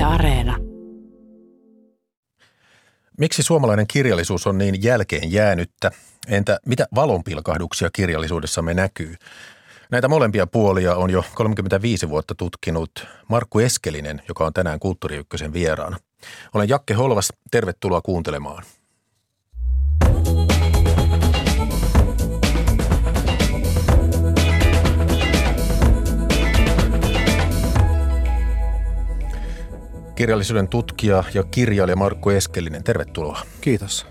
Yle Areena. Miksi suomalainen kirjallisuus on niin jälkeen jäänyttä? Entä mitä valonpilkahduksia kirjallisuudessamme näkyy? Näitä molempia puolia on jo 35 vuotta tutkinut Markku Eskelinen, joka on tänään Kulttuuri Ykkösen vieraana. Olen Jakke Holvas, tervetuloa kuuntelemaan. Kirjallisuuden tutkija ja kirjailija Markku Eskelinen, tervetuloa. Kiitos.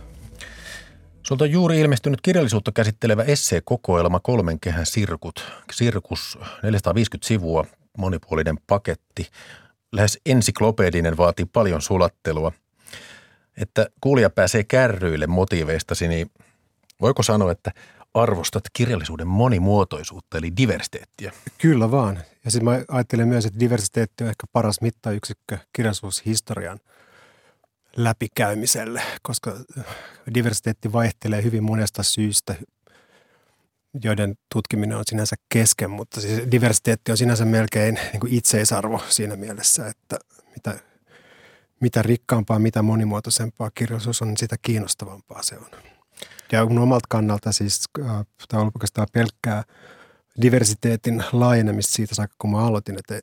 Sulta on juuri ilmestynyt kirjallisuutta käsittelevä esseekokoelma Kolmen kehän sirkut. Sirkus, 450 sivua, monipuolinen paketti. Lähes ensiklopedinen vaatii paljon sulattelua. Että kuulija pääsee kärryille motiiveistasi, niin voiko sanoa, että arvostat kirjallisuuden monimuotoisuutta eli diversiteettiä? Kyllä vaan. Ja sitten mä ajattelen myös, että diversiteetti on ehkä paras mittayksikkö kirjallisuushistorian läpikäymiselle, koska diversiteetti vaihtelee hyvin monesta syystä, joiden tutkiminen on sinänsä kesken, mutta siis diversiteetti on sinänsä melkein niin kuin itseisarvo siinä mielessä, että mitä, mitä rikkaampaa, mitä monimuotoisempaa kirjallisuus on, niin sitä kiinnostavampaa se on. Ja mun omalta kannalta siis äh, tämä on oikeastaan pelkkää diversiteetin laajenemista siitä saakka, kun mä aloitin, että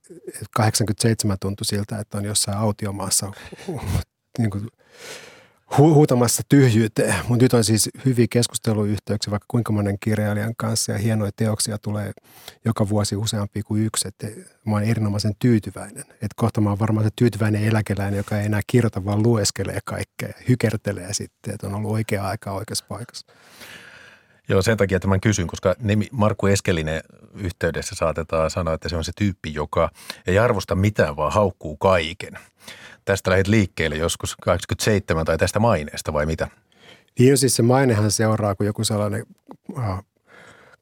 87 tuntui siltä, että on jossain autiomaassa niin kuin hu- huutamassa tyhjyyteen. Mutta nyt on siis hyviä keskusteluyhteyksiä vaikka kuinka monen kirjailijan kanssa ja hienoja teoksia tulee joka vuosi useampi kuin yksi. Että mä oon erinomaisen tyytyväinen. Että kohta mä oon varmaan se tyytyväinen eläkeläinen, joka ei enää kirjoita, vaan lueskelee kaikkea ja hykertelee sitten, että on ollut oikea aika oikeassa paikassa. Joo, sen takia tämän kysyn, koska nimi Markku Eskelinen yhteydessä saatetaan sanoa, että se on se tyyppi, joka ei arvosta mitään, vaan haukkuu kaiken tästä lähdit liikkeelle joskus 87 tai tästä maineesta vai mitä? Niin siis se mainehan seuraa kuin joku sellainen äh,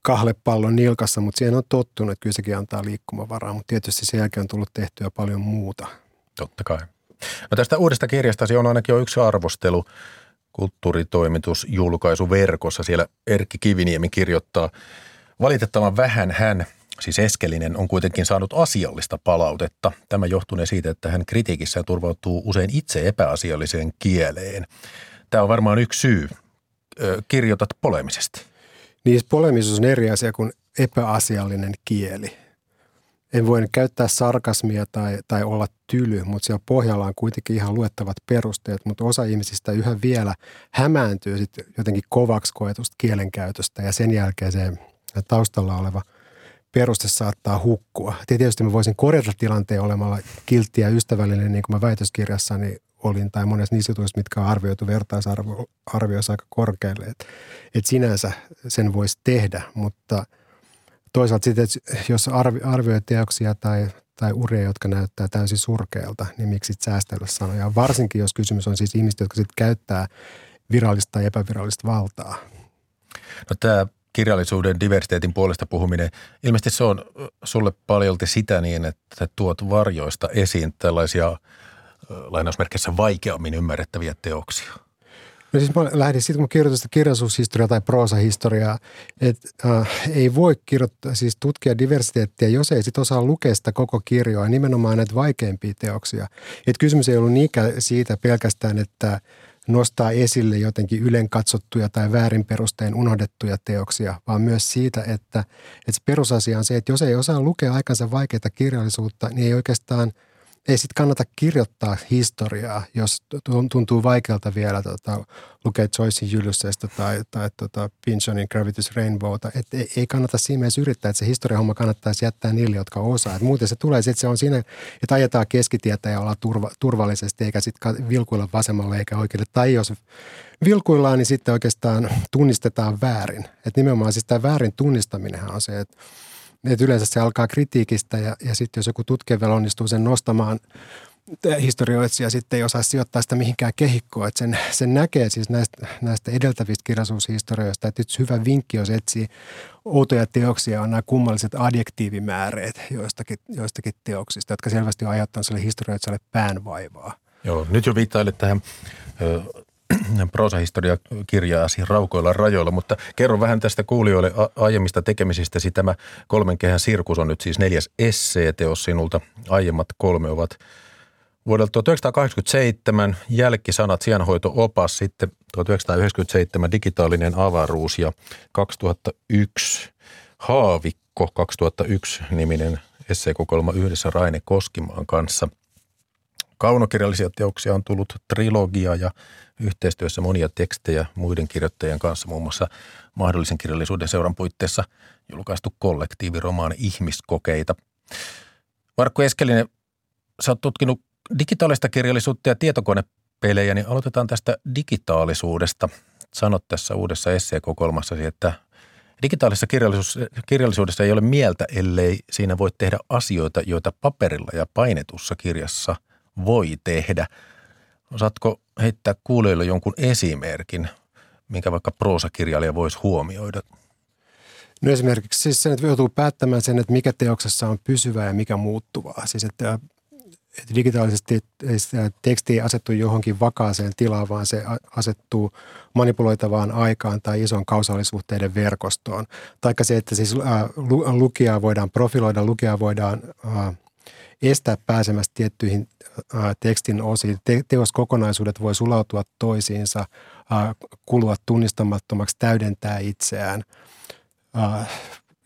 kahlepallon nilkassa, mutta siihen on tottunut, että kyllä sekin antaa liikkumavaraa, mutta tietysti sen jälkeen on tullut tehtyä paljon muuta. Totta kai. No tästä uudesta kirjasta on ainakin jo yksi arvostelu kulttuuritoimitusjulkaisu verkossa. Siellä Erkki Kiviniemi kirjoittaa, valitettavan vähän hän siis Eskelinen on kuitenkin saanut asiallista palautetta. Tämä johtunee siitä, että hän kritiikissään turvautuu usein itse epäasialliseen kieleen. Tämä on varmaan yksi syy. Kirjoitat polemisesti. Niin polemisuus on eri asia kuin epäasiallinen kieli. En voi käyttää sarkasmia tai, tai olla tyly, mutta siellä pohjalla on kuitenkin ihan luettavat perusteet, mutta osa ihmisistä yhä vielä hämääntyy sitten jotenkin kovaksi koetusta kielenkäytöstä ja sen jälkeen se taustalla oleva – peruste saattaa hukkua. Tietysti mä voisin korjata tilanteen olemalla kiltti ja ystävällinen, niin kuin mä väitöskirjassani olin, tai monessa niissä jutuissa, mitkä on arvioitu vertaisarvioissa aika korkealle. Että et sinänsä sen voisi tehdä, mutta toisaalta sitten, jos arvi, arvioi teoksia tai, tai uria, jotka näyttää täysin surkealta, niin miksi sitten säästellä sanoja? Varsinkin, jos kysymys on siis ihmistä, jotka sitten käyttää virallista tai epävirallista valtaa. No tämä kirjallisuuden diversiteetin puolesta puhuminen, ilmeisesti se on sulle paljolti sitä niin, että tuot varjoista esiin tällaisia lainausmerkissä vaikeammin ymmärrettäviä teoksia. No siis mä lähdin sitten, kun kirjoitin sitä kirjallisuushistoriaa tai proosahistoriaa, että äh, ei voi kirjoittaa, siis tutkia diversiteettiä, jos ei sitten osaa lukea sitä koko kirjoa, nimenomaan näitä vaikeimpia teoksia. Et kysymys ei ollut niinkään siitä pelkästään, että – nostaa esille jotenkin ylen katsottuja tai väärin perustein unohdettuja teoksia, vaan myös siitä, että, että se perusasia on se, että jos ei osaa lukea aikansa vaikeita kirjallisuutta, niin ei oikeastaan – ei sitten kannata kirjoittaa historiaa, jos tuntuu vaikealta vielä tota, lukea Joycein Ulysseesta tai, tai tota Pinchonin Gravity's Rainbowta. Et ei, ei kannata siinä mielessä yrittää, että se historiahomma kannattaisi jättää niille, jotka osaa. Et muuten se tulee, että se on siinä, että ajetaan keskitietä ja ollaan turva, turvallisesti, eikä sitten vilkuilla vasemmalle eikä oikealle. Tai jos vilkuillaan, niin sitten oikeastaan tunnistetaan väärin. Et nimenomaan siis tämä väärin tunnistaminen on se, että että yleensä se alkaa kritiikistä ja, ja sitten jos joku tutkija vielä onnistuu sen nostamaan historioitsija sitten ei osaa sijoittaa sitä mihinkään kehikkoon. Että sen, sen näkee siis näistä, näistä edeltävistä kirjallisuushistorioista, että yksi hyvä vinkki, jos etsii outoja teoksia, on nämä kummalliset adjektiivimääreet joistakin, joistakin teoksista, jotka selvästi on aiheuttanut sille historioitsijalle päänvaivaa. Joo, nyt jo viittailet tähän proosahistoriakirjaasi raukoilla rajoilla, mutta kerro vähän tästä kuulijoille aiemmista tekemisistäsi. Tämä kolmen kehän sirkus on nyt siis neljäs esseeteos sinulta. Aiemmat kolme ovat Vuodelta 1987 jälkisanat sienhoito-opas, sitten 1997 digitaalinen avaruus ja 2001 Haavikko 2001 niminen esseekokoelma yhdessä Raine Koskimaan kanssa. Kaunokirjallisia teoksia on tullut trilogia ja yhteistyössä monia tekstejä muiden kirjoittajien kanssa, muun muassa mahdollisen kirjallisuuden seuran puitteissa julkaistu kollektiiviromaani Ihmiskokeita. Markku Eskelinen, sä oot tutkinut digitaalista kirjallisuutta ja tietokonepelejä, niin aloitetaan tästä digitaalisuudesta. Sanot tässä uudessa esseekokoelmassasi, että digitaalisessa kirjallisuudessa ei ole mieltä, ellei siinä voi tehdä asioita, joita paperilla ja painetussa kirjassa voi tehdä. Osaatko heittää kuulijoille jonkun esimerkin, minkä vaikka proosakirjailija voisi huomioida? No esimerkiksi siis sen, että joutuu päättämään sen, että mikä teoksessa on pysyvää ja mikä muuttuvaa. Siis että että digitaalisesti teksti ei asettu johonkin vakaaseen tilaan, vaan se asettuu manipuloitavaan aikaan tai ison kausaalisuhteiden verkostoon. Taikka se, että siis lukijaa voidaan profiloida, lukijaa voidaan estää pääsemästä tiettyihin tekstin osiin. teoskokonaisuudet voi sulautua toisiinsa, kulua tunnistamattomaksi, täydentää itseään.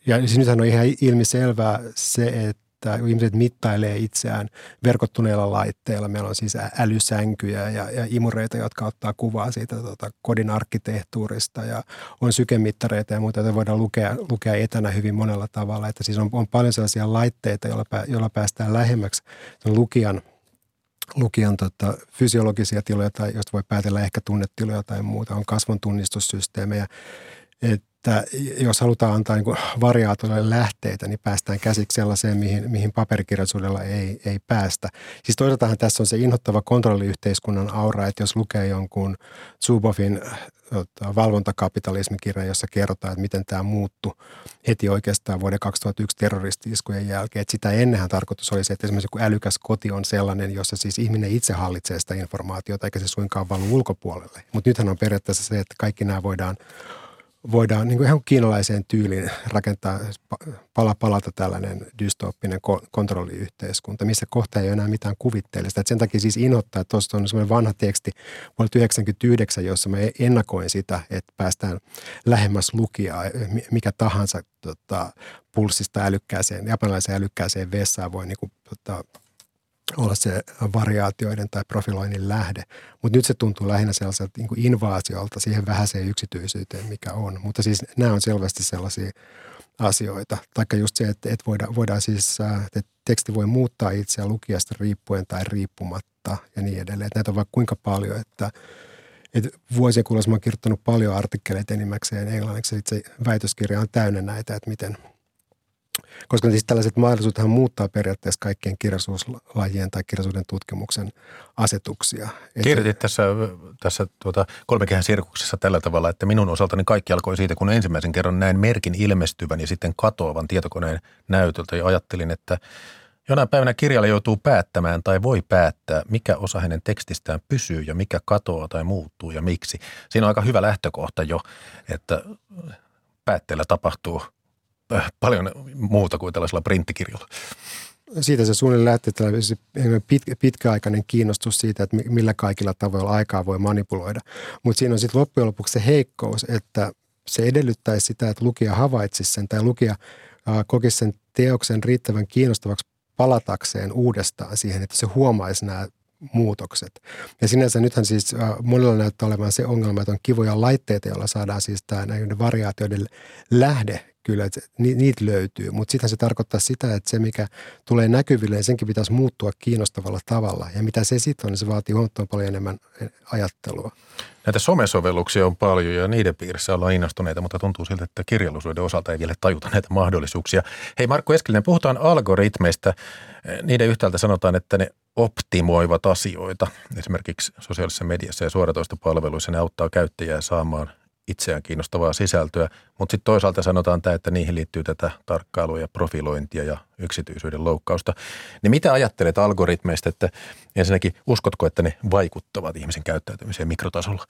Ja siis nythän on ihan ilmiselvää se, että että ihmiset mittailee itseään verkottuneilla laitteilla. Meillä on siis älysänkyjä ja, ja imureita, jotka ottaa kuvaa siitä tota, kodin arkkitehtuurista ja on sykemittareita ja muuta, joita voidaan lukea, lukea etänä hyvin monella tavalla. Että siis on, on paljon sellaisia laitteita, joilla, joilla päästään lähemmäksi lukijan lukijan tota, fysiologisia tiloja, tai josta voi päätellä ehkä tunnetiloja tai muuta, on kasvon tunnistussysteemejä. Et että jos halutaan antaa niin variaatioille lähteitä, niin päästään käsiksi sellaiseen, mihin, mihin paperikirjallisuudella ei, ei päästä. Siis toisaaltahan tässä on se inhottava kontrolliyhteiskunnan aura, että jos lukee jonkun Zuboffin tota, valvontakapitalismikirja, jossa kerrotaan, että miten tämä muuttui heti oikeastaan vuoden 2001 terroristi-iskujen jälkeen. Että sitä ennenhän tarkoitus oli se, että esimerkiksi joku älykäs koti on sellainen, jossa siis ihminen itse hallitsee sitä informaatiota, eikä se suinkaan valu ulkopuolelle. Mutta nythän on periaatteessa se, että kaikki nämä voidaan voidaan niin kuin ihan kiinalaiseen tyyliin rakentaa pala palalta tällainen dystooppinen kontrolliyhteiskunta, missä kohta ei ole enää mitään kuvitteellista. Että sen takia siis inhottaa, että tuossa on semmoinen vanha teksti vuodelta 1999, jossa mä ennakoin sitä, että päästään lähemmäs lukijaa, mikä tahansa tota, pulssista älykkääseen, japanilaiseen älykkääseen vessaan voi niin kuin, tota, olla se variaatioiden tai profiloinnin lähde. Mutta nyt se tuntuu lähinnä sellaiselta niin kuin invaasiolta siihen vähäiseen yksityisyyteen, mikä on. Mutta siis nämä on selvästi sellaisia asioita. Taikka just se, että, että voidaan, voidaan siis, että teksti voi muuttaa itseä lukijasta riippuen tai riippumatta ja niin edelleen. Että näitä on vaikka kuinka paljon, että, että vuosien kuluessa olen kirjoittanut paljon artikkeleita enimmäkseen englanniksi. Itse väitöskirja on täynnä näitä, että miten – koska siis tällaiset mahdollisuutethan muuttaa periaatteessa kaikkien kirjallisuuslajien tai kirjallisuuden tutkimuksen asetuksia. Kirjoitit tässä, tässä tuota, kolmekehän sirkuksessa tällä tavalla, että minun osaltani kaikki alkoi siitä, kun ensimmäisen kerran näin merkin ilmestyvän ja sitten katoavan tietokoneen näytöltä ja ajattelin, että Jonain päivänä kirjailija joutuu päättämään tai voi päättää, mikä osa hänen tekstistään pysyy ja mikä katoaa tai muuttuu ja miksi. Siinä on aika hyvä lähtökohta jo, että päätteellä tapahtuu – paljon muuta kuin tällaisella printtikirjalla. Siitä se suunnilleen lähti pitkä, pitkäaikainen kiinnostus siitä, että millä kaikilla tavoilla aikaa voi manipuloida. Mutta siinä on sitten loppujen lopuksi se heikkous, että se edellyttäisi sitä, että lukija havaitsisi sen tai lukija kokisi sen teoksen riittävän kiinnostavaksi palatakseen uudestaan siihen, että se huomaisi nämä muutokset. Ja sinänsä nythän siis monilla näyttää olevan se ongelma, että on kivoja laitteita, joilla saadaan siis tämä näiden variaatioiden lähde kyllä, että niitä löytyy. Mutta sitten se tarkoittaa sitä, että se mikä tulee näkyville, niin senkin pitäisi muuttua kiinnostavalla tavalla. Ja mitä se sitten on, niin se vaatii huomattavan paljon enemmän ajattelua. Näitä somesovelluksia on paljon ja niiden piirissä ollaan innostuneita, mutta tuntuu siltä, että kirjallisuuden osalta ei vielä tajuta näitä mahdollisuuksia. Hei Markku Eskelinen, puhutaan algoritmeista. Niiden yhtäältä sanotaan, että ne optimoivat asioita. Esimerkiksi sosiaalisessa mediassa ja suoratoistopalveluissa ne auttaa käyttäjää saamaan itseään kiinnostavaa sisältöä, mutta sitten toisaalta sanotaan tämä, että niihin liittyy tätä tarkkailua ja profilointia ja yksityisyyden loukkausta. Niin mitä ajattelet algoritmeista, että ensinnäkin uskotko, että ne vaikuttavat ihmisen käyttäytymiseen mikrotasolla?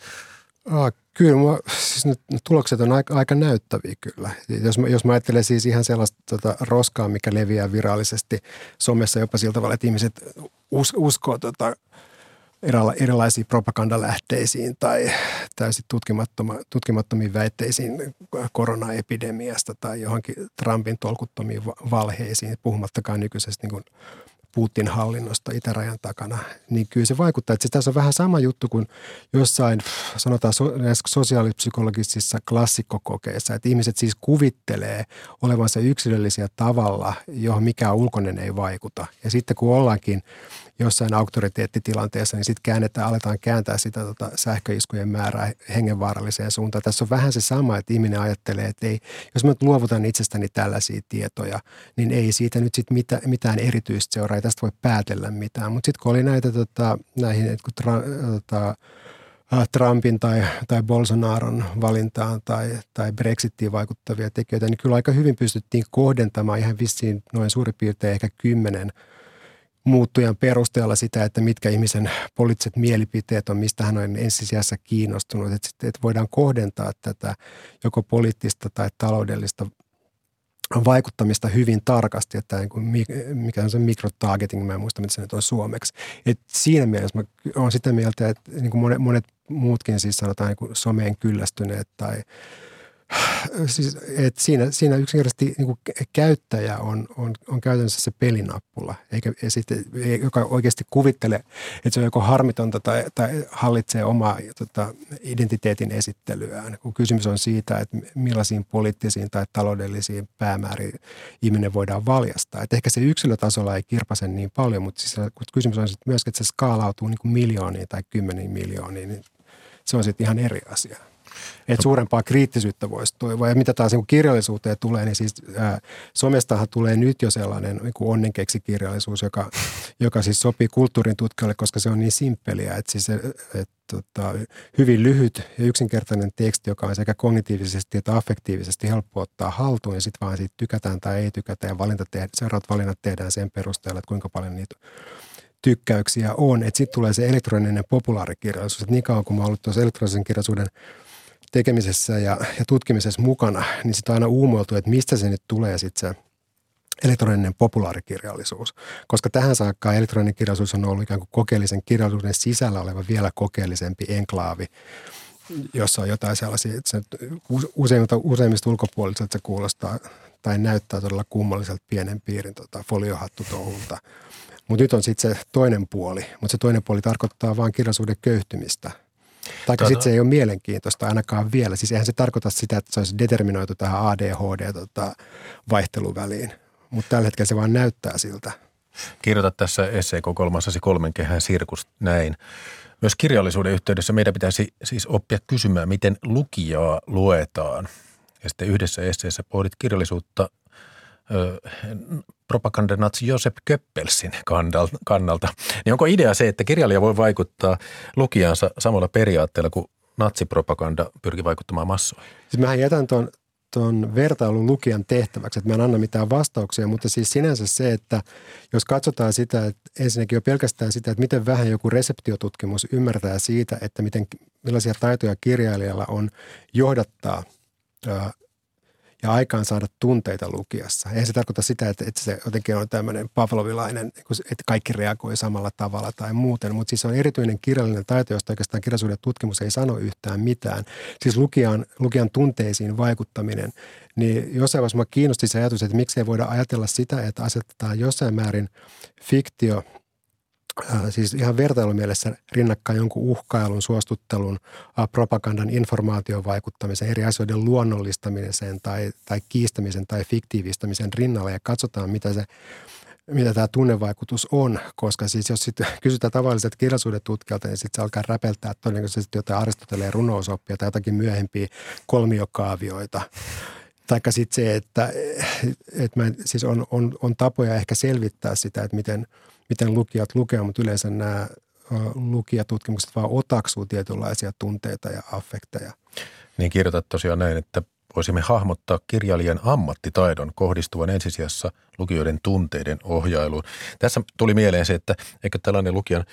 Ah, kyllä, mua, siis ne tulokset on aika, aika näyttäviä kyllä. Jos mä, jos mä ajattelen siis ihan sellaista tota, roskaa, mikä leviää virallisesti somessa jopa sillä tavalla, että ihmiset us, uskoo tota, erilaisiin propagandalähteisiin tai täysin tutkimattomiin väitteisiin koronaepidemiasta tai johonkin Trumpin tolkuttomiin valheisiin, puhumattakaan nykyisestä niin Putin hallinnosta itärajan takana, niin kyllä se vaikuttaa. Että tässä on vähän sama juttu kuin jossain, sanotaan sosiaalipsykologisissa klassikkokokeissa, että ihmiset siis kuvittelee olevansa yksilöllisiä tavalla, johon mikään ulkoinen ei vaikuta. Ja sitten kun ollaankin jossain auktoriteettitilanteessa, niin sitten käännetään, aletaan kääntää sitä tota sähköiskujen määrää hengenvaaralliseen suuntaan. Tässä on vähän se sama, että ihminen ajattelee, että ei, jos mä nyt luovutan itsestäni tällaisia tietoja, niin ei siitä nyt sitten mitään, mitään erityistä seuraa, ei tästä voi päätellä mitään. Mutta sitten kun oli näitä tota, näihin, että kun tra, tota, äh, Trumpin tai, tai Bolsonaron valintaan tai, tai Brexitiin vaikuttavia tekijöitä, niin kyllä aika hyvin pystyttiin kohdentamaan ihan vissiin noin suurin piirtein ehkä kymmenen – muuttujan perusteella sitä, että mitkä ihmisen poliittiset mielipiteet on, mistä hän on ensisijassa kiinnostunut. Että, sitten, että voidaan kohdentaa tätä joko poliittista tai taloudellista vaikuttamista hyvin tarkasti, että niin kuin, mikä on se microtargeting, mä en muista, mitä se nyt on suomeksi. Et siinä mielessä mä olen sitä mieltä, että niin kuin monet, monet muutkin siis sanotaan niin kuin someen kyllästyneet tai – siis, että siinä, siinä yksinkertaisesti niin kuin käyttäjä on, on, on käytännössä se pelinappula, eikä sitten, joka oikeasti kuvittelee, että se on joko harmitonta tai, tai hallitsee omaa tota, identiteetin esittelyään. Kun kysymys on siitä, että millaisiin poliittisiin tai taloudellisiin päämääriin ihminen voidaan valjastaa. Että ehkä se yksilötasolla ei kirpase niin paljon, mutta siis, kysymys on myöskin, että se skaalautuu niin kuin miljooniin tai kymmeniin miljooniin, niin se on sitten ihan eri asia. Että suurempaa kriittisyyttä voisi toivoa. Ja mitä taas niin kirjallisuuteen tulee, niin siis ää, somestahan tulee nyt jo sellainen niin onnenkeksi-kirjallisuus, joka, joka siis sopii kulttuurin tutkijalle, koska se on niin simppeliä, että siis et, tota, hyvin lyhyt ja yksinkertainen teksti, joka on sekä kognitiivisesti että affektiivisesti helppo ottaa haltuun ja sitten vaan siitä tykätään tai ei tykätä ja valinta tehdä, seuraavat valinnat tehdään sen perusteella, että kuinka paljon niitä tykkäyksiä on. Sitten tulee se elektroninen populaarikirjallisuus. Että niin kauan kuin mä ollut tuossa elektronisen kirjallisuuden – tekemisessä ja, ja tutkimisessa mukana, niin sitten aina uumoiltu, että mistä se nyt tulee sitten se elektroninen populaarikirjallisuus. Koska tähän saakka elektroninen kirjallisuus on ollut ikään kuin kokeellisen kirjallisuuden sisällä oleva vielä kokeellisempi enklaavi, jossa on jotain sellaisia, että se useimmista, useimmista ulkopuolisilta se kuulostaa tai näyttää todella kummalliselta pienen piirin tota, foliohattutouhulta. Mutta nyt on sitten se toinen puoli, mutta se toinen puoli tarkoittaa vain kirjallisuuden köyhtymistä – tai sitten se ei ole mielenkiintoista ainakaan vielä. Siis eihän se tarkoita sitä, että se olisi determinoitu tähän ADHD-vaihteluväliin. Tota, Mutta tällä hetkellä se vaan näyttää siltä. Kirjoitat tässä esseekokoelmassasi kolmen kehän sirkus näin. Myös kirjallisuuden yhteydessä meidän pitäisi siis oppia kysymään, miten lukijaa luetaan. Ja sitten yhdessä esseessä pohdit kirjallisuutta propagandanatsi Josep Köppelsin kannalta, niin onko idea se, että kirjailija voi vaikuttaa lukijansa samalla periaatteella kuin natsipropaganda pyrki vaikuttamaan massoihin? Siis mähän jätän tuon tuon vertailun lukijan tehtäväksi, että mä en anna mitään vastauksia, mutta siis sinänsä se, että jos katsotaan sitä, että ensinnäkin jo pelkästään sitä, että miten vähän joku reseptiotutkimus ymmärtää siitä, että miten, millaisia taitoja kirjailijalla on johdattaa ja aikaan saada tunteita lukiassa. Eihän se tarkoita sitä, että, että se jotenkin on tämmöinen pavlovilainen, että kaikki reagoi samalla tavalla tai muuten, mutta siis on erityinen kirjallinen taito, josta oikeastaan kirjallisuuden tutkimus ei sano yhtään mitään. Siis lukijan, lukijan tunteisiin vaikuttaminen, niin jossain vaiheessa kiinnosti se ajatus, että miksei voida ajatella sitä, että asetetaan jossain määrin fiktio – siis ihan vertailumielessä rinnakkain jonkun uhkailun, suostuttelun, äh, propagandan, informaation vaikuttamisen, eri asioiden luonnollistamisen tai, tai kiistämisen tai fiktiivistämisen rinnalla ja katsotaan, mitä se mitä tämä tunnevaikutus on, koska siis jos sitten kysytään tavalliset kirjallisuuden tutkijalta, niin sitten se alkaa räpeltää todennäköisesti jotain Aristoteleen runousoppia tai jotakin myöhempiä kolmiokaavioita. Taikka sitten se, että, että mä, siis on, on, on tapoja ehkä selvittää sitä, että miten – miten lukijat lukevat, mutta yleensä nämä lukijatutkimukset vaan otaksuu tietynlaisia tunteita ja affekteja. Niin kirjoitat tosiaan näin, että voisimme hahmottaa kirjailijan ammattitaidon kohdistuvan ensisijassa lukijoiden tunteiden ohjailuun. Tässä tuli mieleen se, että eikö tällainen lukijan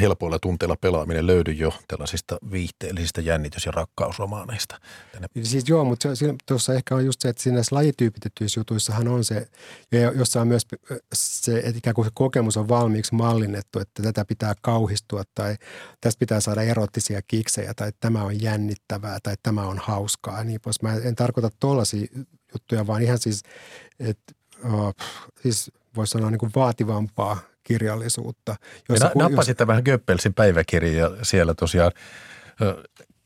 helpoilla tunteilla pelaaminen löydy jo tällaisista viihteellisistä jännitys- ja rakkausromaaneista. Tänne. Siis joo, mutta tuossa ehkä on just se, että siinä jutuissahan on se, ja jossa on myös se, että ikään kuin se kokemus on valmiiksi mallinnettu, että tätä pitää kauhistua tai tästä pitää saada erottisia kiksejä tai tämä on jännittävää tai tämä on hauskaa ja niin pois. Mä en tarkoita tuollaisia juttuja, vaan ihan siis, että uh, siis voisi sanoa niin kuin vaativampaa kirjallisuutta. Jossa, na, nappasit jos... vähän Göppelsin päiväkirja siellä tosiaan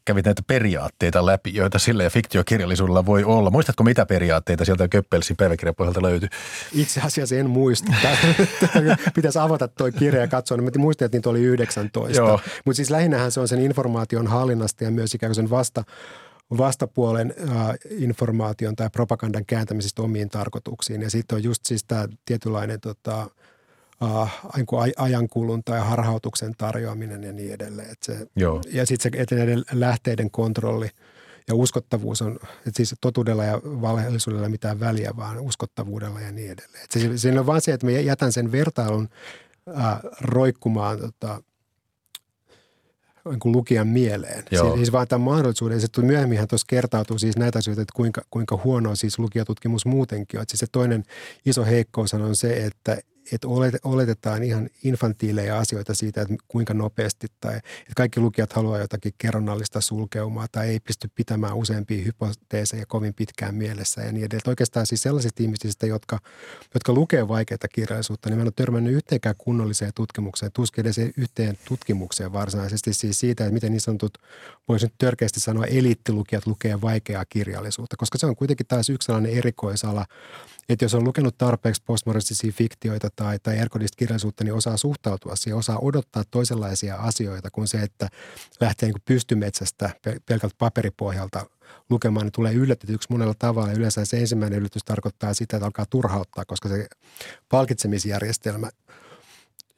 kävit näitä periaatteita läpi, joita sillä ja fiktiokirjallisuudella voi olla. Muistatko mitä periaatteita sieltä Göppelsin päiväkirjan pohjalta löytyy? Itse asiassa en muista. Pitäisi avata tuo kirja ja katsoa. Mä muistin, että niitä oli 19. Mutta siis lähinnähän se on sen informaation hallinnasta ja myös ikään kuin sen vasta, vastapuolen äh, informaation tai propagandan kääntämisestä omiin tarkoituksiin. Ja sitten on just siis tämä tietynlainen tota, ajankulun tai harhautuksen tarjoaminen ja niin edelleen. Et se, Joo. Ja sitten se eteneiden lähteiden kontrolli ja uskottavuus on, että siis totuudella ja valheellisuudella mitään väliä, vaan uskottavuudella ja niin edelleen. Et se, siinä on vaan se, että mä jätän sen vertailun äh, roikkumaan tota, niin kuin lukijan mieleen. Joo. Siis vaan tämän mahdollisuuden. Ja myöhemminhän tuossa kertautuu siis näitä asioita, että kuinka, kuinka huonoa siis lukijatutkimus muutenkin on. Että siis se toinen iso heikkous on se, että että oletetaan ihan infantiileja asioita siitä, että kuinka nopeasti tai että kaikki lukijat haluaa jotakin kerronnallista sulkeumaa tai ei pysty pitämään useampia hypoteeseja kovin pitkään mielessä ja niin edelleen. Oikeastaan siis sellaisista ihmisistä, jotka, jotka lukee vaikeita kirjallisuutta, niin mä en ole törmännyt yhteenkään kunnolliseen tutkimukseen, tuskin edes yhteen tutkimukseen varsinaisesti siis siitä, että miten niin sanotut, voisi nyt törkeästi sanoa, eliittilukijat lukee vaikeaa kirjallisuutta, koska se on kuitenkin taas yksi sellainen erikoisala, että jos on lukenut tarpeeksi postmodernistisia fiktioita tai, tai erkodista kirjallisuutta, niin osaa suhtautua siihen, osaa odottaa toisenlaisia asioita kuin se, että lähtee niin pystymetsästä pelkältä paperipohjalta lukemaan, niin tulee yllätetyksi monella tavalla. Yleensä se ensimmäinen yllätys tarkoittaa sitä, että alkaa turhauttaa, koska se palkitsemisjärjestelmä –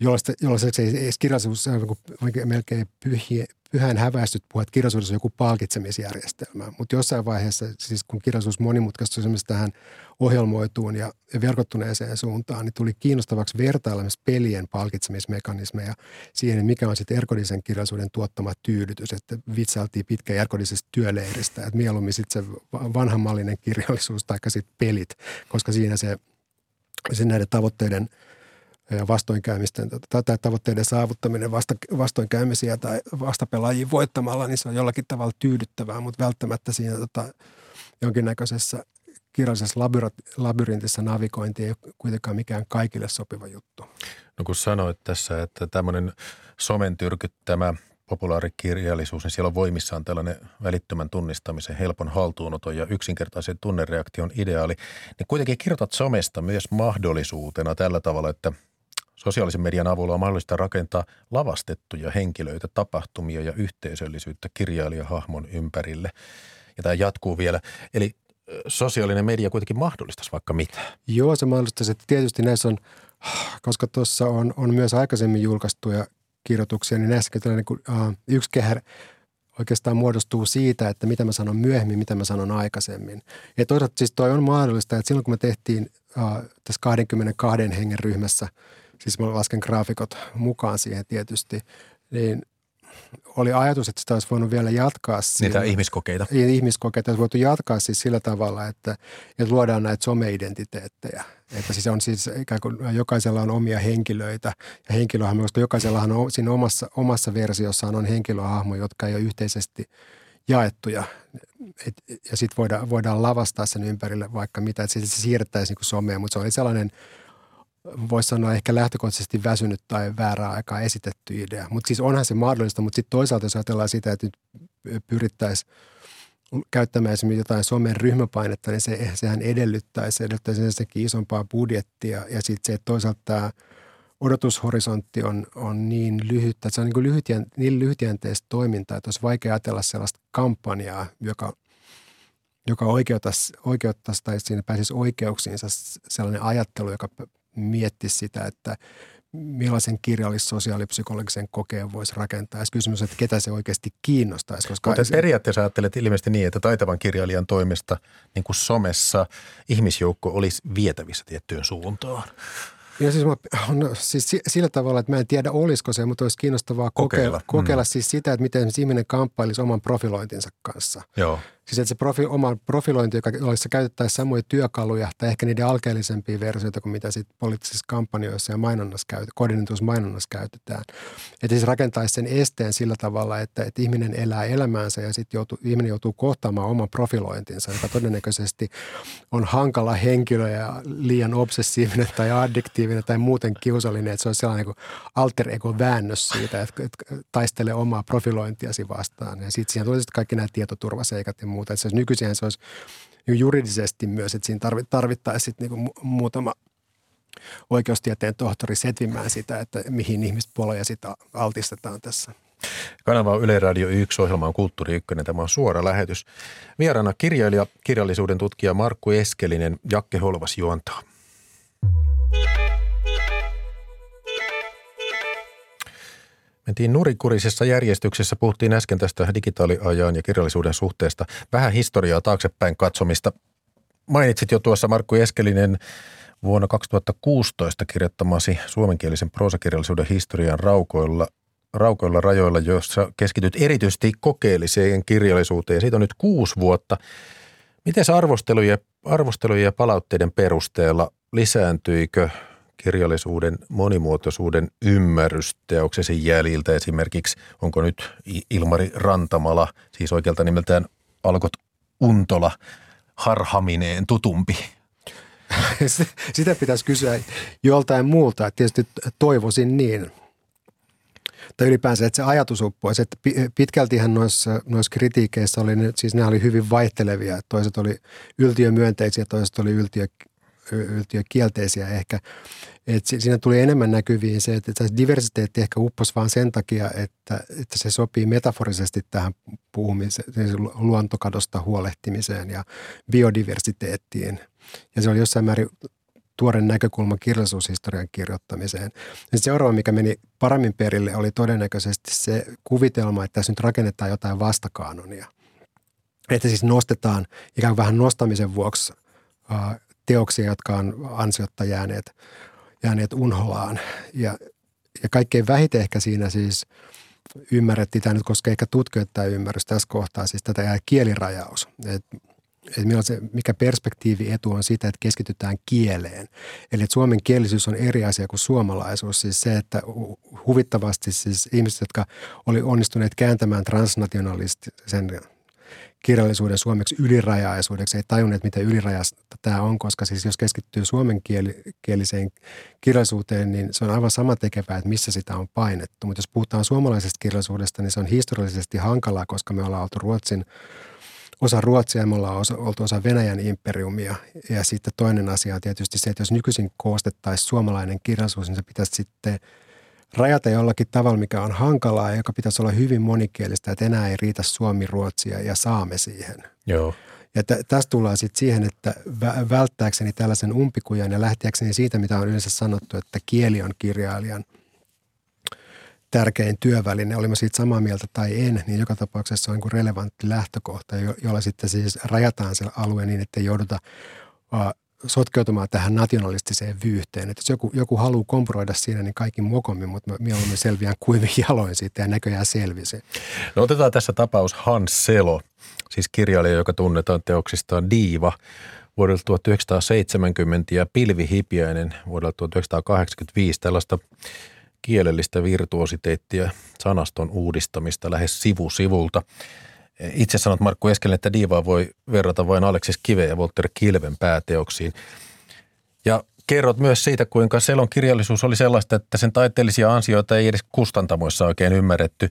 jolla se ei kirjallisuus on niin melkein pyhiä, pyhän häväistyt puhua, että kirjallisuudessa on joku palkitsemisjärjestelmä. Mutta jossain vaiheessa, siis kun kirjallisuus monimutkaistui esimerkiksi tähän ohjelmoituun ja verkottuneeseen suuntaan, niin tuli kiinnostavaksi vertailla myös pelien palkitsemismekanismeja siihen, mikä on sitten erkodisen kirjallisuuden tuottama tyydytys, että vitsailtiin pitkä erkodisesta työleiristä, että mieluummin sitten se vanhanmallinen kirjallisuus tai sitten pelit, koska siinä se, se näiden tavoitteiden – vastoinkäymisten tai tavoitteiden saavuttaminen vasta, vastoinkäymisiä tai vastapelaajia voittamalla, niin se on jollakin tavalla tyydyttävää, mutta välttämättä siinä tota, jonkinnäköisessä kirjallisessa labyrintissä navigointi ei ole kuitenkaan mikään kaikille sopiva juttu. No kun sanoit tässä, että tämmöinen somen tyrkyttämä populaarikirjallisuus, niin siellä on voimissaan tällainen välittömän tunnistamisen, helpon haltuunoton ja yksinkertaisen tunnereaktion ideaali, niin kuitenkin kirjoitat somesta myös mahdollisuutena tällä tavalla, että – Sosiaalisen median avulla on mahdollista rakentaa lavastettuja henkilöitä, tapahtumia ja yhteisöllisyyttä kirjailijahahmon ympärille. Ja tämä jatkuu vielä. Eli sosiaalinen media kuitenkin mahdollistaisi vaikka mitä. Joo, se mahdollistaisi. Että tietysti näissä on, koska tuossa on, on myös aikaisemmin julkaistuja kirjoituksia, niin näissäkin tällainen uh, yksi kehä oikeastaan muodostuu siitä, että mitä mä sanon myöhemmin, mitä mä sanon aikaisemmin. Ja toisaalta siis toi on mahdollista, että silloin kun me tehtiin uh, tässä 22 hengen ryhmässä – siis mä lasken graafikot mukaan siihen tietysti, niin oli ajatus, että sitä olisi voinut vielä jatkaa. Niitä ihmiskokeita. Ihmiskokeita olisi voitu jatkaa siis sillä tavalla, että, että luodaan näitä some-identiteettejä. Että siis on siis ikään kuin jokaisella on omia henkilöitä ja henkilöhahmo, koska jokaisellahan on siinä omassa, omassa versiossaan on henkilöhahmo, jotka ei ole yhteisesti jaettuja. Et, ja sitten voidaan, voidaan lavastaa sen ympärille vaikka mitä, että se siirrettäisiin niin someen, mutta se oli sellainen – voisi sanoa ehkä lähtökohtaisesti väsynyt tai väärää aikaa esitetty idea. Mutta siis onhan se mahdollista, mutta sitten toisaalta jos ajatellaan sitä, että nyt pyrittäisiin käyttämään esimerkiksi jotain somen ryhmäpainetta, niin se, sehän edellyttäisi, edellyttäisi ensinnäkin isompaa budjettia ja sitten se, että toisaalta tämä odotushorisontti on, on niin lyhyt, että se on niin, lyhytjän, niin lyhytjänteistä toimintaa, että olisi vaikea ajatella sellaista kampanjaa, joka, joka oikeuttaisi, oikeuttaisi tai siinä pääsisi oikeuksiinsa sellainen ajattelu, joka miettisi sitä, että millaisen kirjallis-sosiaalipsykologisen kokeen voisi rakentaa. Ja kysymys että ketä se oikeasti kiinnostaisi. Koska Mutta periaatteessa ajattelet ilmeisesti niin, että taitavan kirjailijan toimesta niin kuin somessa ihmisjoukko olisi vietävissä tiettyyn suuntaan. Ja siis, mä, no, siis sillä tavalla, että mä en tiedä olisiko se, mutta olisi kiinnostavaa kokeilla, kokeilla, kokeilla mm. siis sitä, että miten ihminen kamppailisi oman profilointinsa kanssa. Joo. Siis että se profi, oma profilointi, joka olisi käytettäisiin samoja työkaluja tai ehkä niiden alkeellisempia versioita kuin mitä sitten poliittisissa kampanjoissa ja mainonnassa käytetään, koordinatuissa mainonnassa käytetään. Että siis rakentaisi sen esteen sillä tavalla, että, että ihminen elää elämäänsä ja sitten joutuu, ihminen joutuu kohtaamaan oman profilointinsa, joka todennäköisesti on hankala henkilö ja liian obsessiivinen tai addiktiivinen tai muuten kiusallinen, että se on sellainen kuin alter ego väännös siitä, että, että taistelee omaa profilointiasi vastaan. Ja sitten siihen tulee sitten kaikki nämä tietoturvaseikat ja muuta. Että se olisi, nykyisin se olisi juridisesti myös, että siinä tarvittaisiin niin muutama oikeustieteen tohtori setvimään sitä, että mihin ihmispoloja sitä altistetaan tässä. Kanava on Yle Radio 1, ohjelma on Kulttuuri 1, tämä on suora lähetys. Vieraana kirjailija, kirjallisuuden tutkija Markku Eskelinen, Jakke Holvas juontaa. Mentiin nurikurisessa järjestyksessä, puhuttiin äsken tästä digitaaliajan ja kirjallisuuden suhteesta. Vähän historiaa taaksepäin katsomista. Mainitsit jo tuossa Markku Eskelinen vuonna 2016 kirjoittamasi suomenkielisen proosakirjallisuuden historian raukoilla, raukoilla rajoilla, jossa keskityt erityisesti kokeelliseen kirjallisuuteen. Siitä on nyt kuusi vuotta. Miten arvostelujen, arvostelujen ja palautteiden perusteella lisääntyikö kirjallisuuden monimuotoisuuden ymmärrys teoksesi jäljiltä esimerkiksi, onko nyt Ilmari Rantamala, siis oikealta nimeltään Alkot Untola, harhamineen tutumpi? Sitä pitäisi kysyä joltain muulta. Tietysti toivoisin niin. Tai ylipäänsä, että se ajatus uppoisi. Että pitkältihän noissa, noissa kritiikeissä oli, siis ne oli hyvin vaihtelevia. Toiset oli yltiömyönteisiä, toiset oli yltiö kielteisiä ehkä. Et siinä tuli enemmän näkyviin se, että diversiteetti ehkä upposi vain sen takia, että, että se sopii metaforisesti tähän puhumiseen, siis luontokadosta huolehtimiseen ja biodiversiteettiin. Ja se oli jossain määrin tuore näkökulma kirjallisuushistorian kirjoittamiseen. Ja seuraava, mikä meni paremmin perille, oli todennäköisesti se kuvitelma, että tässä nyt rakennetaan jotain vastakaanonia. Että siis nostetaan ikään kuin vähän nostamisen vuoksi teoksia, jotka on ansiotta jääneet, jääneet unholaan. Ja, ja kaikkein vähiten ehkä siinä siis ymmärrettiin, tämä nyt koska ehkä tutkijoita tämä ymmärrys tässä kohtaa, siis tätä kielirajaus. Et, et se, mikä perspektiivi etu on sitä, että keskitytään kieleen. Eli että suomen kielisyys on eri asia kuin suomalaisuus. Siis se, että huvittavasti siis ihmiset, jotka oli onnistuneet kääntämään transnationalistisen kirjallisuuden suomeksi ylirajaisuudeksi. Ei tajunneet, mitä ylirajasta tämä on, koska siis jos keskittyy suomenkieliseen kirjallisuuteen, niin se on aivan sama tekevää, että missä sitä on painettu. Mutta jos puhutaan suomalaisesta kirjallisuudesta, niin se on historiallisesti hankalaa, koska me ollaan oltu Ruotsin osa Ruotsia ja me ollaan osa, oltu osa Venäjän imperiumia. Ja sitten toinen asia on tietysti se, että jos nykyisin koostettaisiin suomalainen kirjallisuus, niin se pitäisi sitten – rajata jollakin tavalla, mikä on hankalaa ja joka pitäisi olla hyvin monikielistä, että enää ei riitä suomi, ruotsia ja saame siihen. Joo. Ja t- tästä tullaan sitten siihen, että vä- välttääkseni tällaisen umpikujan ja lähteäkseni siitä, mitä on yleensä sanottu, että kieli on kirjailijan tärkein työväline, olimme siitä samaa mieltä tai en, niin joka tapauksessa on niin relevantti lähtökohta, jolla sitten siis rajataan se alue niin, että ei jouduta sotkeutumaan tähän nationalistiseen vyyhteen. Että jos joku, joku haluaa kompuroida siinä, niin kaikki mokommin, mutta mieluummin selviän kuivin jaloin siitä ja näköjään selvisi. No otetaan tässä tapaus Hans Selo, siis kirjailija, joka tunnetaan teoksistaan Diiva vuodelta 1970 ja Pilvihipiäinen vuodelta 1985. Tällaista kielellistä virtuositeettia, sanaston uudistamista lähes sivu sivulta. Itse sanot Markku Eskelinen, että diivaa voi verrata vain Aleksis Kive ja Walter Kilven pääteoksiin. Ja kerrot myös siitä, kuinka Selon kirjallisuus oli sellaista, että sen taiteellisia ansioita ei edes kustantamoissa oikein ymmärretty.